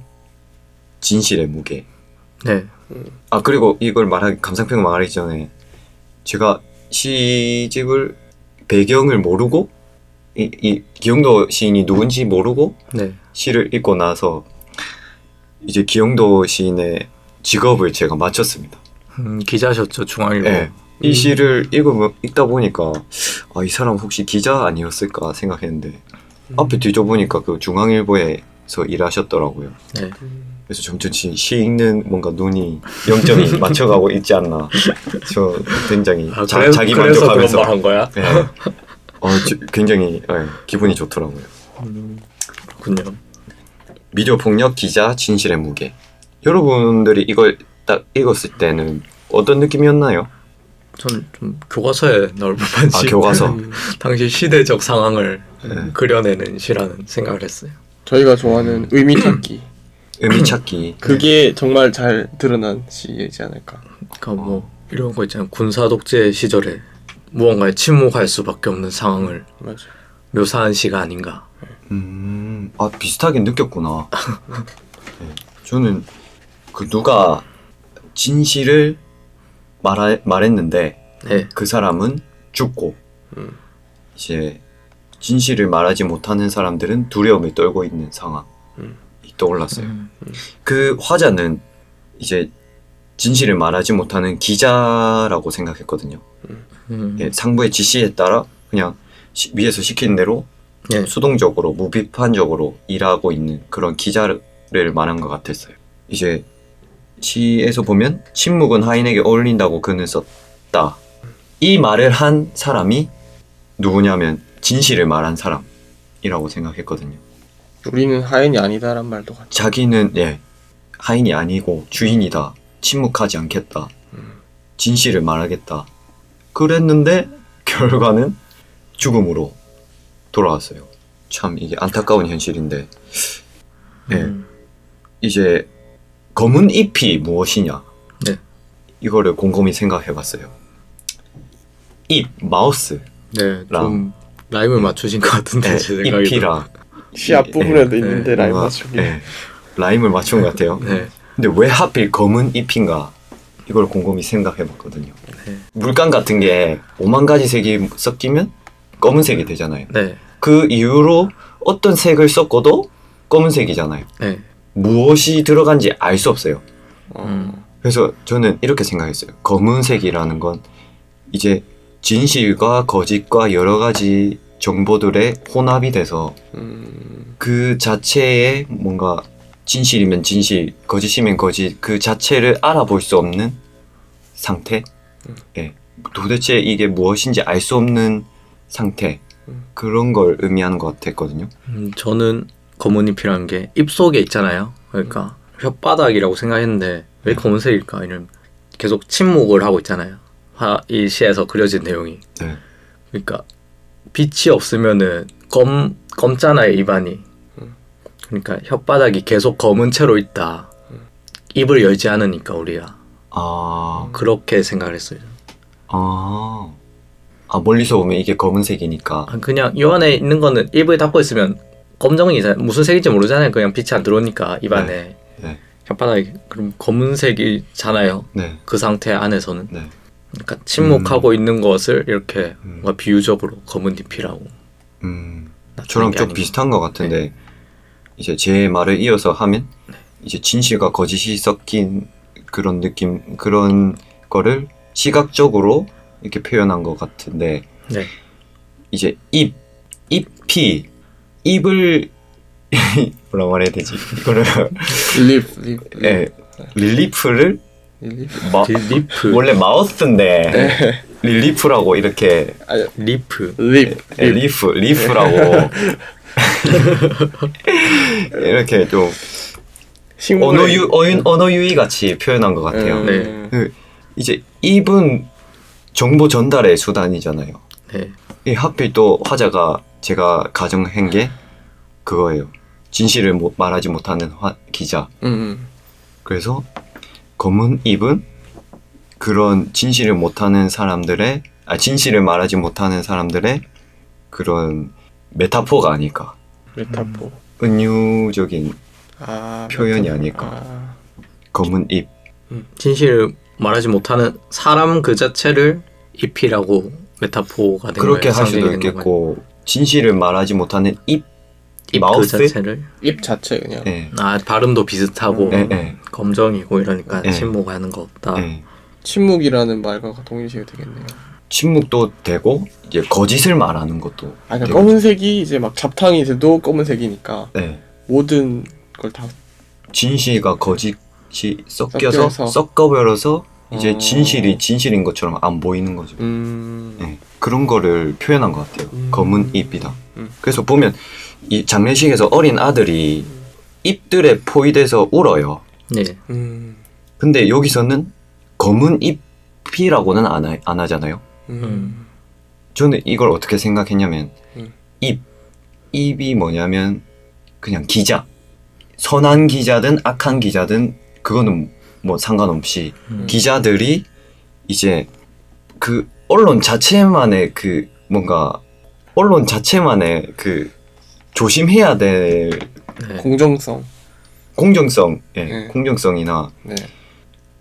진실의 무게. 네. 아 그리고 이걸 말하기 감상평 말하기 전에 제가 시집을 배경을 모르고 이, 이 기영도 시인이 누군지 모르고 네. 시를 읽고 나서 이제 기영도 시인의 직업을 제가 맞췄습니다. 음, 기자셨죠 중앙일보. 예. 이 시를 읽으면 읽다 보니까 아, 이 사람 혹시 기자 아니었을까 생각했는데 앞에 뒤져보니까 그 중앙일보에서 일하셨더라고요. 네. 그래서 점점 시, 시 읽는 뭔가 눈이 0점이 맞춰가고 있지 않나. 저 굉장히 아, 자, 그래, 그런 만족하면서 말한 거야? 예. 어, 저- 굉장히 예, 기분이 좋더라고요. 그렇군요. 미디어 폭력 기자 진실의 무게. 여러분들이 이걸 딱 읽었을 때는 어떤 느낌이었나요? 전 좀 교과서에 나올 법한 아 시. 교과서. 당시 시대적 상황을 네. 그려내는 시라는 생각을 했어요. 저희가 좋아하는 의미 찾기. 의미 찾기. 그게 정말 잘 드러난 시이지 않을까. 그러니까 뭐 이런 거 있잖아요. 군사 독재 시절에 무언가에 침묵할 수밖에 없는 상황을 맞아. 묘사한 시가 아닌가. 음, 아 비슷하게 느꼈구나. 네, 저는 그 누가 진실을 말하, 말했는데 네. 그 사람은 죽고 음. 이제 진실을 말하지 못하는 사람들은 두려움을 떨고 있는 상황이 음. 떠올랐어요. 음. 그 화자는 이제 진실을 말하지 못하는 기자라고 생각했거든요. 음. 예, 상부의 지시에 따라 그냥 시- 위에서 시킨 대로 예. 수동적으로 무비판적으로 일하고 있는 그런 기자를 말한 것 같았어요. 이제 시에서 보면 침묵은 하인에게 어울린다고 그는 썼다. 이 말을 한 사람이 누구냐면 진실을 말한 사람이라고 생각했거든요. 우리는 하인이 아니다란 말도 같죠. 자기는 예 하인이 아니고 주인이다. 침묵하지 않겠다. 진실을 말하겠다. 그랬는데 결과는 죽음으로 돌아왔어요. 참 이게 안타까운 현실인데 예 음. 이제 검은 잎이 무엇이냐 네. 이거를 곰곰이 생각해봤어요. 잎 마우스 네, 랑. 좀 라임을 맞추신 것 같은데 예, 제 생각에. 잎이랑 시 앞부분에도 예, 있는데 예, 라임 뭔가, 맞추기. 예, 라임을 맞춘 것 같아요. 네, 근데 왜 하필 검은 잎인가 이걸 곰곰이 생각해봤거든요. 네, 물감 같은 게 5만 가지 색이 섞이면 검은색이 되잖아요. 네, 그 이후로 어떤 색을 섞어도 검은색이잖아요. 네. 무엇이 들어간지 알 수 없어요. 어. 음. 그래서 저는 이렇게 생각했어요. 검은색이라는 건 이제 진실과 거짓과 여러 가지 정보들의 혼합이 돼서 음. 그 자체에 뭔가 진실이면 진실, 거짓이면 거짓 그 자체를 알아볼 수 없는 상태. 예. 도대체 이게 무엇인지 알 수 없는 상태. 음. 그런 걸 의미하는 것 같았거든요. 음, 저는 검은잎이라는 게 입속에 있잖아요. 그러니까 혓바닥이라고 생각했는데 왜 검은색일까? 이런 계속 침묵을 하고 있잖아요. 화, 이 시에서 그려진 내용이. 네. 그러니까 빛이 없으면은 검 검잖아요 입안이. 음. 그러니까 혓바닥이 계속 검은 채로 있다. 입을 열지 않으니까 우리가 아, 그렇게 생각을 했어요. 아, 아 멀리서 보면 이게 검은색이니까. 아, 그냥 이 안에 있는 거는 입을 닫고 있으면 검정이 무슨 색인지 모르잖아요. 그냥 빛이 안 들어오니까 입 안에 네. 혓바닥이 그럼 검은색이잖아요. 네, 그 상태 안에서는 네. 그러니까 침묵하고 있는 것을 이렇게 음. 뭔가 비유적으로 검은 잎이라고 음, 저랑 게 좀. 비슷한 것 같은데 이제 제 말을 이어서 하면 이제 진실과 거짓이 섞인 그런 느낌 그런 거를 시각적으로 이렇게 표현한 것 같은데 네. 이제 입 잎이 입을 뭐라 말해야 되지 이거를 lip, lip, lip. 예, leaf를 lip. 마, leaf 원래 mouth인데 leaf라고 이렇게 아, leaf lip. 예, leaf leaf라고 이렇게 좀 식물의- 언어 유 어윤 언어 유희 같이 표현한 것 같아요. 음. 네. 그 이제 입은 정보 전달의 수단이잖아요. 네. 이 하필 또 화자가 제가 가정한 게 그거예요. 진실을 못 말하지 못하는 화, 기자. 음. 그래서 검은 입은 그런 진실을 못하는 사람들의 아 진실을 말하지 못하는 사람들의 그런 메타포가 아닐까. 메타포. 은유적인 아, 표현이 메타포. 아닐까. 아. 검은 입. 진실을 말하지 못하는 사람 그 자체를 잎이라고 메타포가 된 그렇게 거예요. 할 수도. 있겠고 진실을 말하지 못하는 입. 잎 mouth? 그 자체를 입 자체 그냥. 예. 아 발음도 비슷하고 예, 예. 검정이고 이러니까 예. 침묵하는 거 없다. 예. 침묵이라는 말과 동일시가 되겠네요. 침묵도 되고 이제 거짓을 말하는 것도 아, 그러니까 되고. 검은색이 이제 막 잡탕이 돼도 검은색이니까 네. 모든 걸 다. 진실과 거짓이 섞여서 섞여서. 섞어버려서 이제 어. 진실이 진실인 것처럼 안 보이는 거죠. 음. 네. 그런 거를 표현한 것 같아요. 음. 검은 잎이다. 음. 그래서 보면 이 장례식에서 어린 아들이 잎들에 포위돼서 울어요. 네. 음. 근데 여기서는 검은 잎이라고는 안, 하, 안 하잖아요. 음. 저는 이걸 어떻게 생각했냐면 음. 입 입이 뭐냐면 그냥 기자 선한 기자든 악한 기자든 그거는 뭐 상관없이 음. 기자들이 이제 그 언론 자체만의 그 뭔가 언론 자체만의 그 조심해야 될 네. 공정성. 공정성, 예, 네. 공정성이나 네.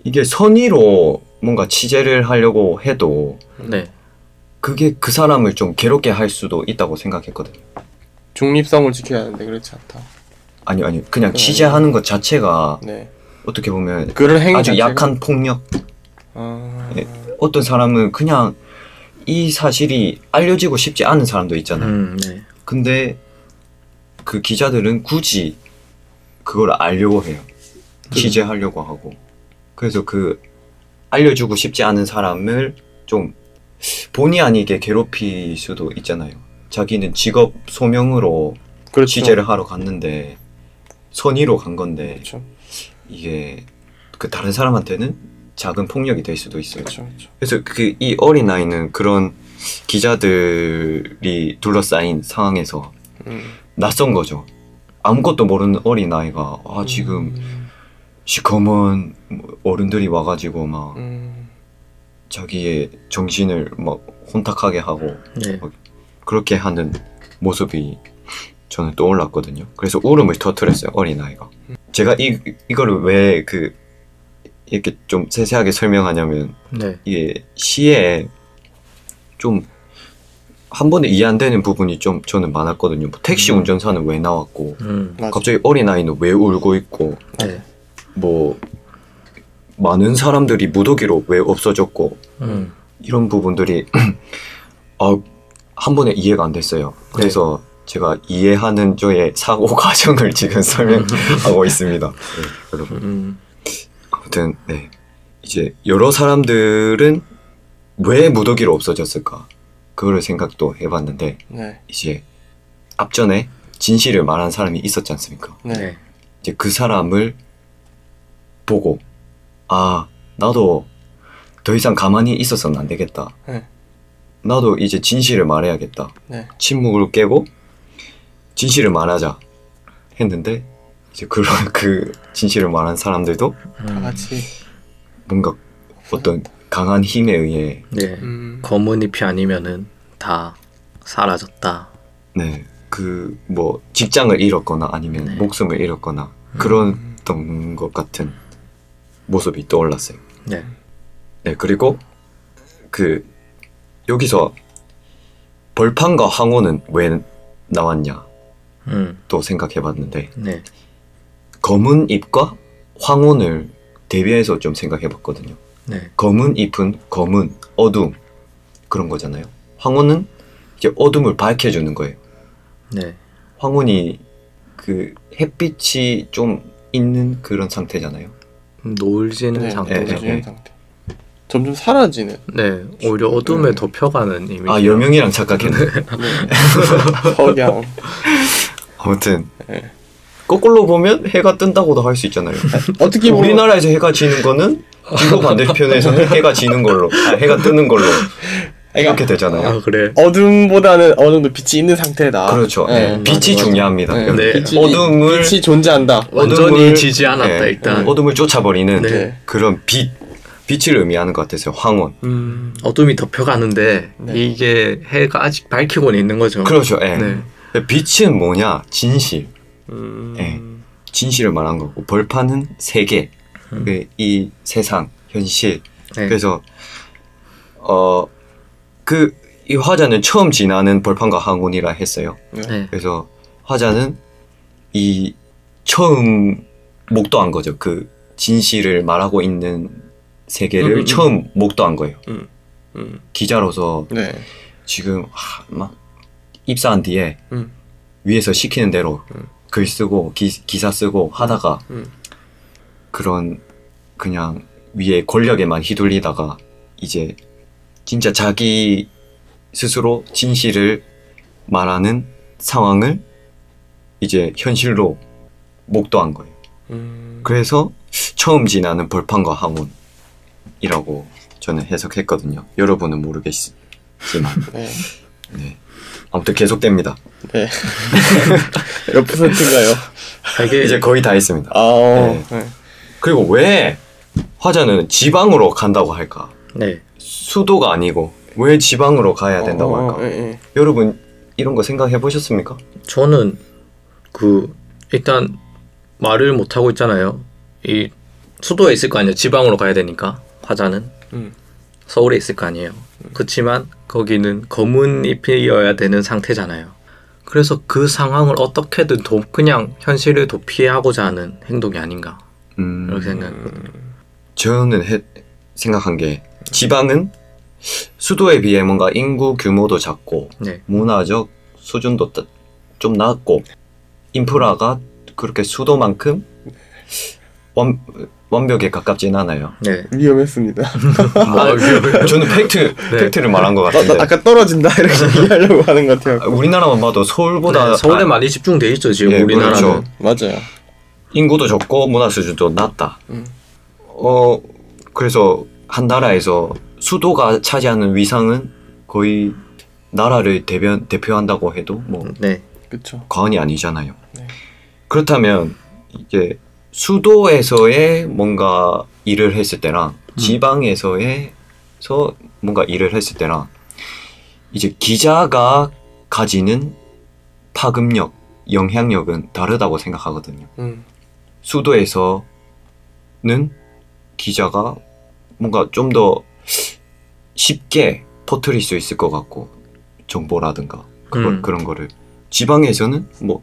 이게 선의로 뭔가 취재를 하려고 해도 네. 그게 그 사람을 좀 괴롭게 할 수도 있다고 생각했거든요. 중립성을 지켜야 하는데 그렇지 않다. 아니 아니 그냥 취재하는 것 자체가 네. 어떻게 보면 그런 행위 아주 자체가- 약한 폭력. 아, 예. 어떤 사람은 그냥 이 사실이 알려지고 싶지 않은 사람도 있잖아요. 음, 네. 근데 그 기자들은 굳이 그걸 알려고 해요. 취재하려고 하고. 그래서 그 알려주고 싶지 않은 사람을 좀 본의 아니게 괴롭힐 수도 있잖아요. 자기는 직업 소명으로 그렇죠. 취재를 하러 갔는데 선의로 간 건데 그렇죠. 이게 그 다른 사람한테는 작은 폭력이 될 수도 있어요. 그렇죠. 그렇죠. 그래서 그 이 어린 아이는 그런 기자들이 둘러싸인 상황에서 음. 낯선 거죠. 아무것도 모르는 어린 아이가 아 지금 시커먼 어른들이 와가지고 막 음. 자기의 정신을 막 혼탁하게 하고 네. 그렇게 하는 모습이 저는 떠올랐거든요. 그래서 울음을 터뜨렸어요 어린 아이가. 제가 이 이거를 왜 그 이렇게 좀 세세하게 설명하냐면 네. 이게 시에 좀 한 번에 이해 안 되는 부분이 좀 저는 많았거든요. 뭐 택시 음. 운전사는 왜 나왔고 음. 갑자기 어린 아이는 왜 울고 있고 네. 뭐 많은 사람들이 무더기로 왜 없어졌고 음. 이런 부분들이 어, 한 번에 이해가 안 됐어요. 그래서 제가 이해하는 저의 사고 과정을 지금 설명하고 있습니다. 네, 여러분. 음. 아무튼 네 이제 여러 사람들은 왜 무더기로 없어졌을까 그거를 생각도 해봤는데 네. 이제 앞전에 진실을 말한 사람이 있었지 않습니까? 네. 네. 이제 그 사람을 보고 아 나도 더 이상 가만히 있어서는 안 되겠다. 네. 나도 이제 진실을 말해야겠다. 네. 침묵을 깨고 진실을 말하자 했는데 이제 그런 그 진실을 말한 사람들도 다 음. 같이. 뭔가 어떤 강한 힘에 의해 네. 음. 검은 잎이 아니면은 다 사라졌다. 네 그 뭐 직장을 잃었거나 아니면 네. 목숨을 잃었거나 음. 그랬던 것 같은 모습이 떠올랐어요. 네. 네, 그리고 그 여기서 벌판과 황혼은 왜 나왔냐 음. 또 생각해봤는데 네. 검은 잎과 황혼을 대비해서 좀 생각해봤거든요. 네. 검은 잎은 검은 어둠 그런 거잖아요. 황혼은 이제 어둠을 밝혀주는 거예요. 네. 황혼이 그 햇빛이 좀 있는 그런 상태잖아요. 노을지는 네. 상태죠. 네, 네. 상태. 점점 사라지는. 네. 오히려 어둠에 음. 덮여가는 이미지. 아 여명이랑 착각했네. 네. 석양. 아무튼 네. 거꾸로 보면 해가 뜬다고도 할 수 있잖아요. 어떻게 보면 우리나라에서 해가 지는 거는 지구 반대편에서는 해가 지는 걸로, 아, 해가 뜨는 걸로 이렇게 되잖아요. 아 그래. 어둠보다는 어느 정도 빛이 있는 상태다. 그렇죠. 네, 네, 빛이 맞아, 중요합니다. 맞아. 네. 빛이, 어둠을- 빛이 존재한다. 완전히 지지 않았다 네, 일단. 어둠을 쫓아버리는 네. 그런 빛, 빛을 의미하는 것 같아서요. 황혼. 음. 어둠이 덮여가는데 네. 이게 해가 아직 밝히고는 있는 거죠. 그렇죠. 예. 네. 빛은 뭐냐? 진실. 음. 네. 진실을 말한 거고 벌판은 세계. 음. 그이 세상, 현실. 네. 그래서 어 그 이 화자는 처음 지나는 벌판과 항온이라 했어요. 네. 그래서 화자는 이 처음 목도한 거죠. 그 진실을 말하고 있는 세계를 음, 음, 음. 처음 목도한 거예요. 음. 기자로서 네. 지금 하, 막 입사한 뒤에 음. 위에서 시키는 대로 음. 글 쓰고 기, 기사 쓰고 하다가 음. 그런 그냥 위에 권력에만 휘둘리다가 이제 진짜 자기 스스로 진실을 말하는 상황을 이제 현실로 목도한 거예요. 음. 그래서 처음 지나는 벌판과 항온이라고 저는 해석했거든요. 여러분은 모르겠지만 네. 네. 아무튼 계속됩니다. 네. 몇 퍼센트인가요? 이게 이제 거의 다 했습니다. 아, 어. 네. 그리고 왜 화자는 지방으로 간다고 할까? 네. 수도가 아니고 왜 지방으로 가야 된다고 어, 할까? 예, 예. 여러분 이런 거 생각해 보셨습니까? 저는 그 일단 말을 못 하고 있잖아요. 이 수도에 있을 거 아니에요. 지방으로 가야 되니까 화자는 음. 서울에 있을 거 아니에요. 그렇지만 거기는 검은 잎이어야 되는 상태잖아요. 그래서 그 상황을 어떻게든 도, 그냥 현실을 도피하고자 하는 행동이 아닌가 음, 이렇게 생각했거든요. 저는 해, 생각한 게 지방은 수도에 비해 뭔가 인구 규모도 작고 네, 문화적 수준도 따- 좀 낮고 인프라가 그렇게 수도만큼 완, 완벽에 가깝진 않아요. 네. 위험했습니다. 아, 저는 팩트 팩트를 말한 것나 아까 떨어진다 이렇게 얘기하려고 하는 것 같아요. 아, 우리나라만 봐도 서울보다 네, 서울에 아, 많이 집중돼 있죠 지금 예, 우리나라는. 그렇죠. 맞아요. 인구도 적고 문화 수준도 낮다. 음. 어 그래서 한 나라에서 수도가 차지하는 위상은 거의 나라를 대변 대표한다고 해도 뭐 네, 그렇죠. 과언이 아니잖아요. 네. 그렇다면 이제 수도에서의 뭔가 일을 했을 때랑 지방에서의 서 뭔가 일을 했을 때랑 이제 기자가 가지는 파급력, 영향력은 다르다고 생각하거든요. 음. 수도에서는 기자가 뭔가 좀 더 쉽게 퍼뜨릴 수 있을 것 같고 정보라든가 그걸, 음. 그런 거를 지방에서는 뭐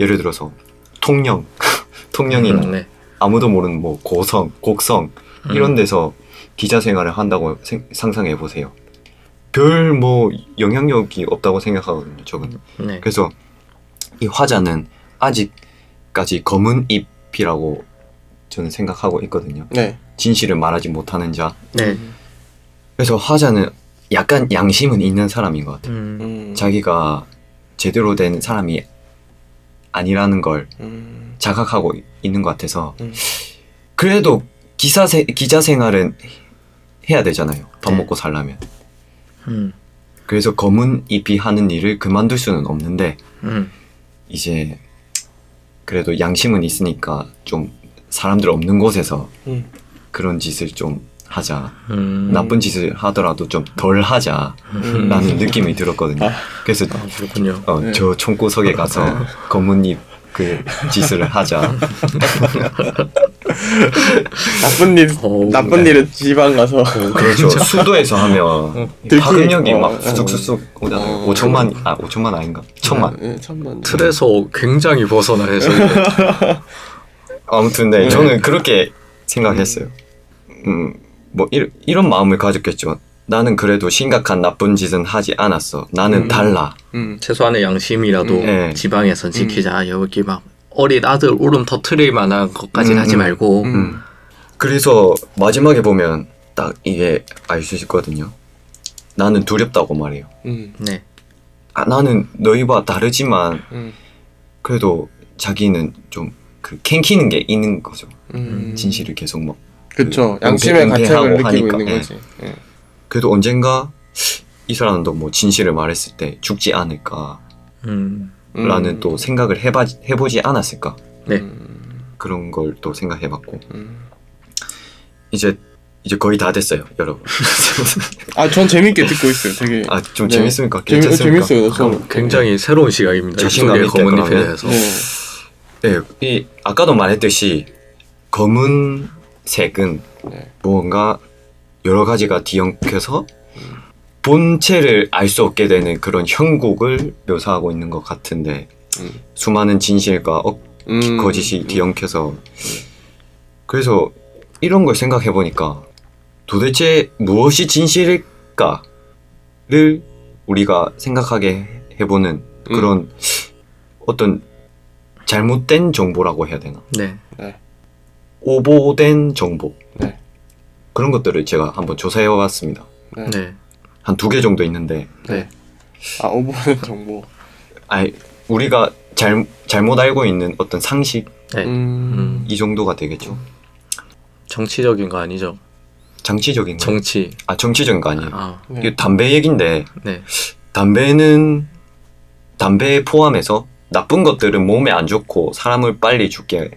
예를 들어서 통영 통영이나 음, 네. 아무도 모르는 뭐 고성 곡성 음. 이런 데서 기자 생활을 한다고 생- 상상해 보세요 별 뭐 영향력이 없다고 생각하거든요 저는 네. 그래서 이 화자는 아직까지 검은 잎이라고 저는 생각하고 있거든요. 네. 진실을 말하지 못하는 자. 네. 그래서 화자는 약간 양심은 있는 사람인 것 같아요. 음, 음. 자기가 제대로 된 사람이 아니라는 걸 음. 자각하고 있는 것 같아서 음. 그래도 기사 세, 기자 생활은 해야 되잖아요. 밥 네. 먹고 살려면. 음, 그래서 검은 잎이 하는 일을 그만둘 수는 없는데 음, 이제 그래도 양심은 있으니까 좀 사람들 없는 곳에서 음. 그런 짓을 좀 하자. 음. 나쁜 짓을 하더라도 좀 덜 하자라는 음. 느낌이 들었거든요. 아. 그래서 아, 그렇군요. 어, 네. 저 총구석에 가서 검은 잎 그 짓을 하자. 나쁜 일 어우, 나쁜 네. 일은 지방 가서 그렇죠. 수도에서 하면 들키- 파급력이 어, 막 어. 쑥쑥쑥 오잖아요. 어. 5천만 아 5천만 아닌가? 천만. 예, 천만. 틀에서 굉장히 벗어나서 아무튼 네, 네. 저는 그렇게 생각했어요. 음, 뭐 이런, 이런 마음을 가졌겠죠. 나는 그래도 심각한 나쁜 짓은 하지 않았어. 나는 음. 달라. 음. 최소한의 양심이라도 음. 네. 지방에선 지키자. 여기 막 어린 아들 울음 터트릴 만한 것까지는 음, 하지 음. 말고. 음. 음. 그래서 마지막에 보면 딱 이게 알 수 있거든요. 나는 두렵다고 말해요. 음. 네. 아, 나는 너희와 다르지만 음. 그래도 자기는 좀 그 캥키는 게 있는 거죠. 음. 진실을 계속 막. 그쵸. 그 양심의 은폐- 가책을 은폐하고 느끼고 하니까, 있는 예. 거지. 예. 그래도 언젠가 이 사람도 뭐 진실을 말했을 때 죽지 않을까. 음. 음. 라는 또 생각을 해봐, 해보지 않았을까 네. 음. 그런 걸 또 생각해봤고 음. 이제 이제 거의 다 됐어요 여러분 아, 전 재밌게 듣고 있어요. 되게. 아 좀 네. 재밌습니까 재미, 괜찮습니까 재밌어요. 저는. 굉장히 새로운 시각입니다. 자신감 이쪽에 있다, 검은 잎에. 대해서. 네. 네, 이 아까도 말했듯이 검은 색은 네. 뭔가 여러 가지가 뒤엉켜서 본체를 알 수 없게 되는 그런 형국을 묘사하고 있는 것 같은데 음. 수많은 진실과 억, 음. 거짓이 뒤엉켜서 그래서 이런 걸 생각해 보니까 도대체 무엇이 진실일까를 우리가 생각하게 해보는 음. 그런 어떤 잘못된 정보라고 해야 되나 네. 오보된 정보 네. 그런 것들을 제가 한번 조사해 왔습니다 네. 네. 한 두 개 정도 있는데 네. 아, 오버는 정보. 아니 우리가 잘, 잘못 알고 있는 어떤 상식 네. 음. 이 정도가 되겠죠 정치적인 거 아니죠? 정치적인 거 정치. 아 정치적인 거 아니에요 아, 네. 이게 담배 얘긴데 네. 담배는 담배에 포함해서 나쁜 것들은 몸에 안 좋고 사람을 빨리 죽게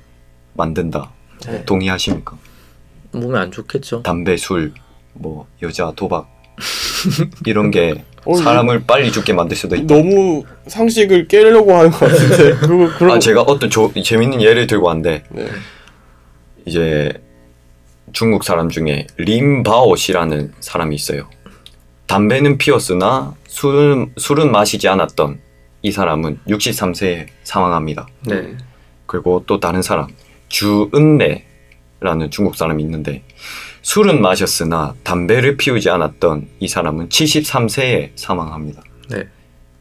만든다. 네. 동의하십니까? 몸에 안 좋겠죠. 담배, 술, 뭐 여자, 도박 이런 게 어, 사람을 빨리 죽게 만들 수도 있다. 너무 상식을 깨려고 하는 것 같은데. 그거 그런. 아 제가 어떤 조, 재밌는 예를 들고 왔는데 네. 이제 중국 사람 중에 림바오 씨라는 사람이 있어요. 담배는 피웠으나 술은, 술은 마시지 않았던 이 사람은 63세에 사망합니다. 네. 그리고 또 다른 사람 주은래라는 중국 사람이 있는데 술은 마셨으나 담배를 피우지 않았던 이 사람은 73세에 사망합니다. 네.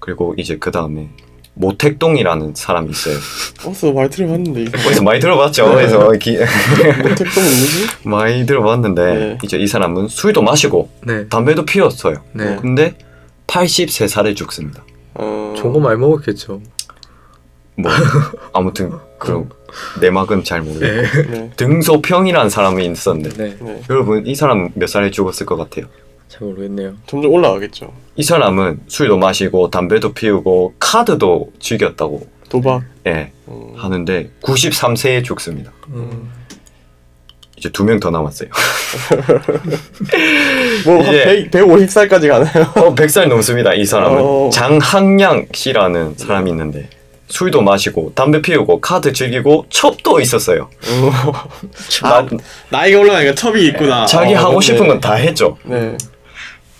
그리고 이제 그 다음에 모택동이라는 사람이 있어요. 어서 많이 들어봤는데 어디서 많이 들어봤죠. 그래서 기- 모택동 누구지? 많이 들어봤는데 네. 이제 이 사람은 술도 마시고 네. 담배도 피웠어요. 네. 근데 83살에 죽습니다. 어... 좋은 거 많이 먹었겠죠. 뭐 아무튼 그런 내막은 잘 모르겠고 네. 네. 등소평이라는 사람이 있었는데 네. 네. 여러분 이 사람 몇 살에 죽었을 것 같아요? 잘 모르겠네요. 점점 올라가겠죠. 이 사람은 술도 마시고 담배도 피우고 카드도 즐겼다고 도박. 예, 어... 하는데 93세에 죽습니다. 음. 이제 두 명 더 남았어요. 뭐한 이제- 100, 150살까지 가나요? 어, 100살 넘습니다. 이 사람은 어. 장항양 씨라는 사람이 있는데 술도 마시고 담배 피우고 카드 즐기고 첩도 있었어요. 아, 나 이가 올라가니까 첩이 있구나. 자기 어, 하고 네. 싶은 건 다 했죠. 네.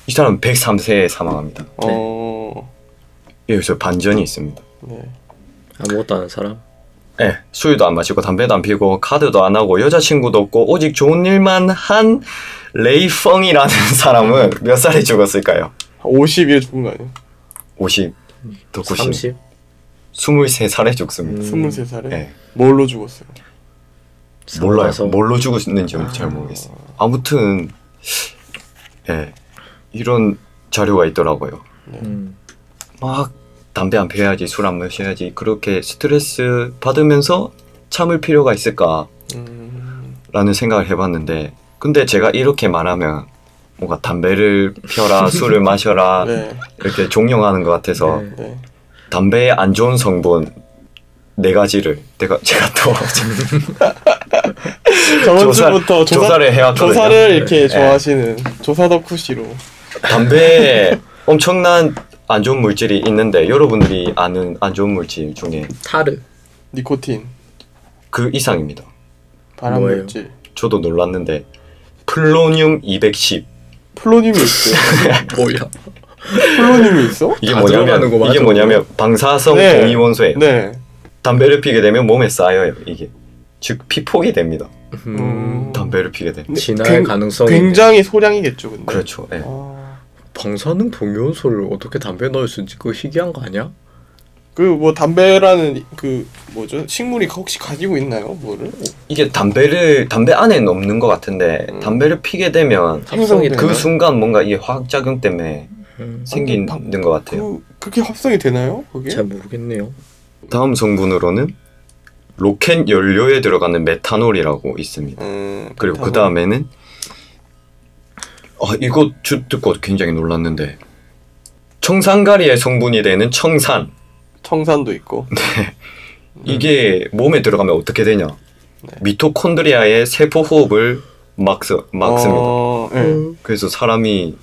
이 사람은 103세에 사망합니다. 어. 여기서 반전이 있습니다. 네. 아무것도 아는 사람. 예, 술도 안 마시고 담배도 안 피우고 카드도 안 하고 여자친구도 없고 오직 좋은 일만 한 레이펑이라는 사람은 몇 살에 죽었을까요? 50일 죽은 거 아니에요? 50, 더 90, 30. 23살에 죽습니다. 음. 23살에? 예, 뭘로 죽었어요? 몰라요. 사망해서. 뭘로 죽었는지 잘 모르겠어요. 아무튼 예, 이런 자료가 있더라고요. 음. 막 담배 안 피워야지, 술 안 마셔야지 그렇게 스트레스 받으면서 참을 필요가 있을까? 음... 라는 생각을 해봤는데 근데 제가 이렇게 말하면 뭔가 담배를 피워라 술을 마셔라 네. 이렇게 종용하는 것 같아서 네. 네. 담배의 안 좋은 성분 네 가지를 내가 제가 또 저번 조사- 주부터 조사, 조사를 해왔거든요. 조사를 이렇게 네. 좋아하시는 조사 덕후시로 담배에 엄청난 안 좋은 물질이 있는데 여러분들이 아는 안 좋은 물질 중에 타르. 니코틴, 그 이상입니다. 발암물질, 저도 놀랐는데 폴로늄 210 폴로늄이 있어요. 뭐야? 폴로늄이 있어? 이게 다 뭐냐면 이게. 뭐냐면 방사성 네. 동위원소예요. 네. 담배를 피게 되면 몸에 쌓여요 이게 즉 피폭이 됩니다. 음. 담배를 피게 되면 진화의 굉- 가능성이 굉장히 소량이겠죠, 근데. 그렇죠. 예. 아, 방사능 동위원소를 어떻게 담배에 넣을 수 있지? 그거 희귀한 거 아니야? 그 뭐 담배라는 그 뭐죠? 식물이 혹시 가지고 있나요, 뭐를? 이게 담배를 담배 안에는 없는 것 같은데 음. 담배를 피게 되면 그그 되나요? 순간 뭔가 이게 화학 작용 때문에 음. 생기는 방- 것 같아요. 그 그렇게 합성이 되나요? 그게? 잘 모르겠네요. 다음 성분으로는 로켓 연료에 들어가는 메탄올이라고 있습니다. 음, 그리고 그. 다음에는 아 이거 주, 듣고 굉장히 놀랐는데 청산가리의 성분이 되는 청산 청산도 있고. 이게 몸에 들어가면 어떻게 되냐? 네. 미토콘드리아의 세포 호흡을 막스, 막습니다. 어, 네. 그래서 사람이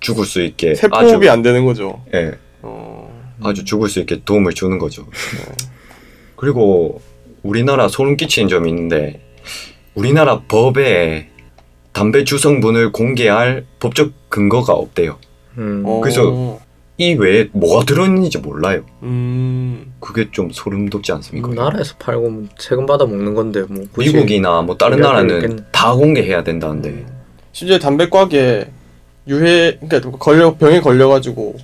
죽을 수 있게 세포흡이 아주 안 되는 거죠. 예, 어, 아주 죽을 수 있게 도움을 주는 거죠. 그리고 우리나라 소름 끼치는 점이 있는데 우리나라 법에 담배 주성분을 공개할 법적 근거가 없대요. 음. 어, 그래서 이 외에 뭐가 들어있는지 몰라요. 음, 그게 좀 소름 돋지 않습니까? 나라에서 팔고 뭐 세금 받아 먹는 건데 뭐 미국이나 뭐 다른 나라는. 다 공개해야 된다는데 심지어 담배과에 유해, 그러니까 걸려 병에 걸려가지고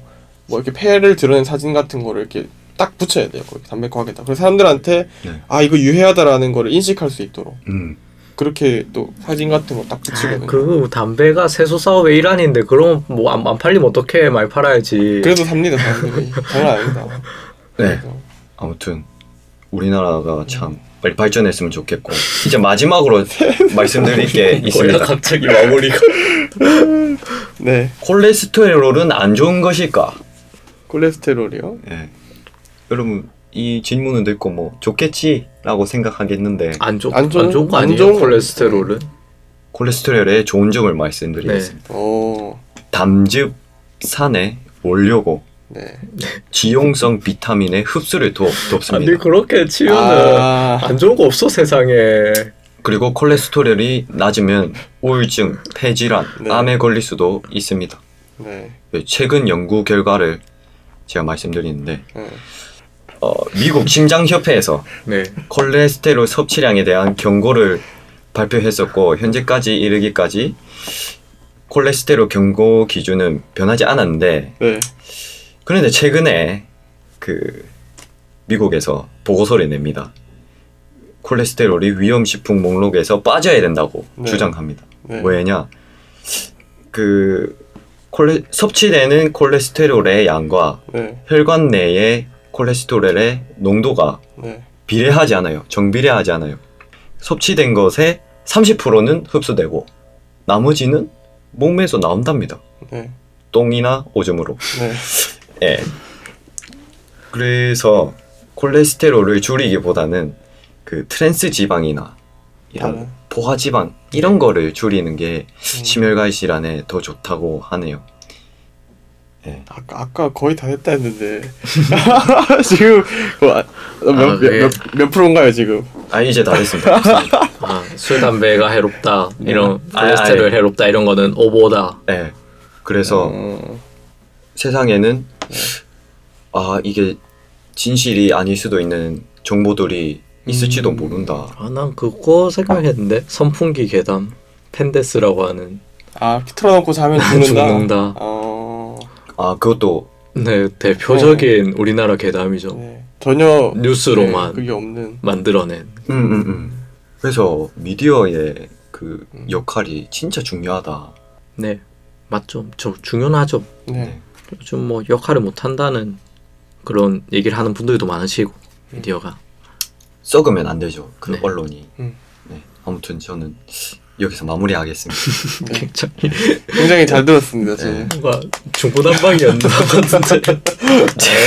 뭐 이렇게 폐를 드러낸 사진 같은 거를 이렇게 딱 붙여야 돼요. 거기 담배과에다. 그래서 사람들한테 네. 아 이거 유해하다라는 거를 인식할 수 있도록 음, 그렇게 또 사진 같은 거 딱 붙이거든요. 그 담배가 세수 사업의 일환인데 그럼 뭐안 안 팔리면 어떻게 많이 팔아야지. 그래도 삽니다 사람들이 장난 아니다. 네. 아무튼 우리나라가 참 빨리 발전했으면 좋겠고 이제 마지막으로 말씀드릴 게 있습니다. 갑자기 마무리가. 네 콜레스테롤은 안 좋은 것일까? 콜레스테롤이요. 예. 여러분 이 질문을 듣고 뭐 좋겠지라고 생각하겠는데 안 좋, 안 안, 좋은- 좋은 거안 아니에요? 좋은 거. 콜레스테롤은? 콜레스테롤의 좋은 점을 말씀드리겠습니다. 오, 담즙산의 원료고 네. 지용성 비타민의 흡수를 도, 돕습니다. 아니 그렇게 치면은 아, 안 좋은 거 없어 세상에. 그리고 콜레스테롤이 낮으면 우울증, 폐질환, 네. 암에 걸릴 수도 있습니다. 네. 최근 연구 결과를 제가 말씀드리는데 네. 어, 미국 심장협회에서 네. 콜레스테롤 섭취량에 대한 경고를 발표했었고 현재까지 이르기까지 콜레스테롤 경고 기준은 변하지 않았는데 네. 그런데 최근에 그 미국에서 보고서를 냅니다. 콜레스테롤이 위험식품 목록에서 빠져야 된다고 네. 주장합니다. 네. 왜냐? 그 콜레, 섭취되는 콜레스테롤의 양과 네. 혈관 내의 콜레스테롤의 농도가 네. 비례하지 않아요. 정비례하지 않아요. 섭취된 것의 30%는 흡수되고 나머지는 몸에서 나온답니다. 네. 똥이나 오줌으로. 네. 예. 그래서 콜레스테롤을 줄이기보다는 그 트랜스 지방이나 이런 다른. 포화 지방 이런 거를 줄이는 게 음. 심혈관 질환에 더 좋다고 하네요. 예. 아까 아까 거의 다 했다 했는데 지금 뭐, 아, 몇, 아, 몇, 네. 몇, 몇 프로인가요 지금? 아 이제 다 됐습니다. 아, 술 담배가 해롭다. 이런 아, 콜레스테롤 아니. 해롭다 이런 거는 오보다. 예. 그래서 어, 세상에는 아 이게 진실이 아닐 수도 있는 정보들이 있을지도 음. 모른다. 아, 난 그거 생각했는데 선풍기 계담 펜데스라고 하는 아 틀어놓고 자면 죽는다. 죽는다. 어, 아 그것도 네 대표적인 우리나라 계담이죠. 네. 전혀 뉴스로만 네, 그게 없는. 만들어낸. 음, 음, 음. 그래서 미디어의 그 역할이 진짜 중요하다. 네 맞죠. 저 중요하죠. 네. 요즘 뭐 역할을 못 한다는 그런 얘기를 하는 분들도 많으시고 미디어가 썩으면 안 되죠. 그 네. 언론이. 음. 네. 아무튼 저는 여기서 마무리하겠습니다. 네. 굉장히 굉장히 잘 들었습니다. 저는. 뭔가 중구난방이었나 같은데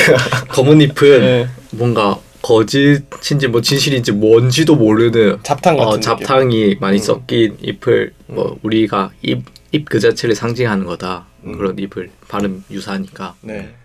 검은 잎은 네. 뭔가 거짓인지 뭐 진실인지 뭔지도 모르는 잡탕 같은 어. 잡탕이 많이 음. 섞인 잎을 뭐 우리가 잎 잎 그 자체를 상징하는 거다 음. 그런 잎을 발음 유사하니까 네.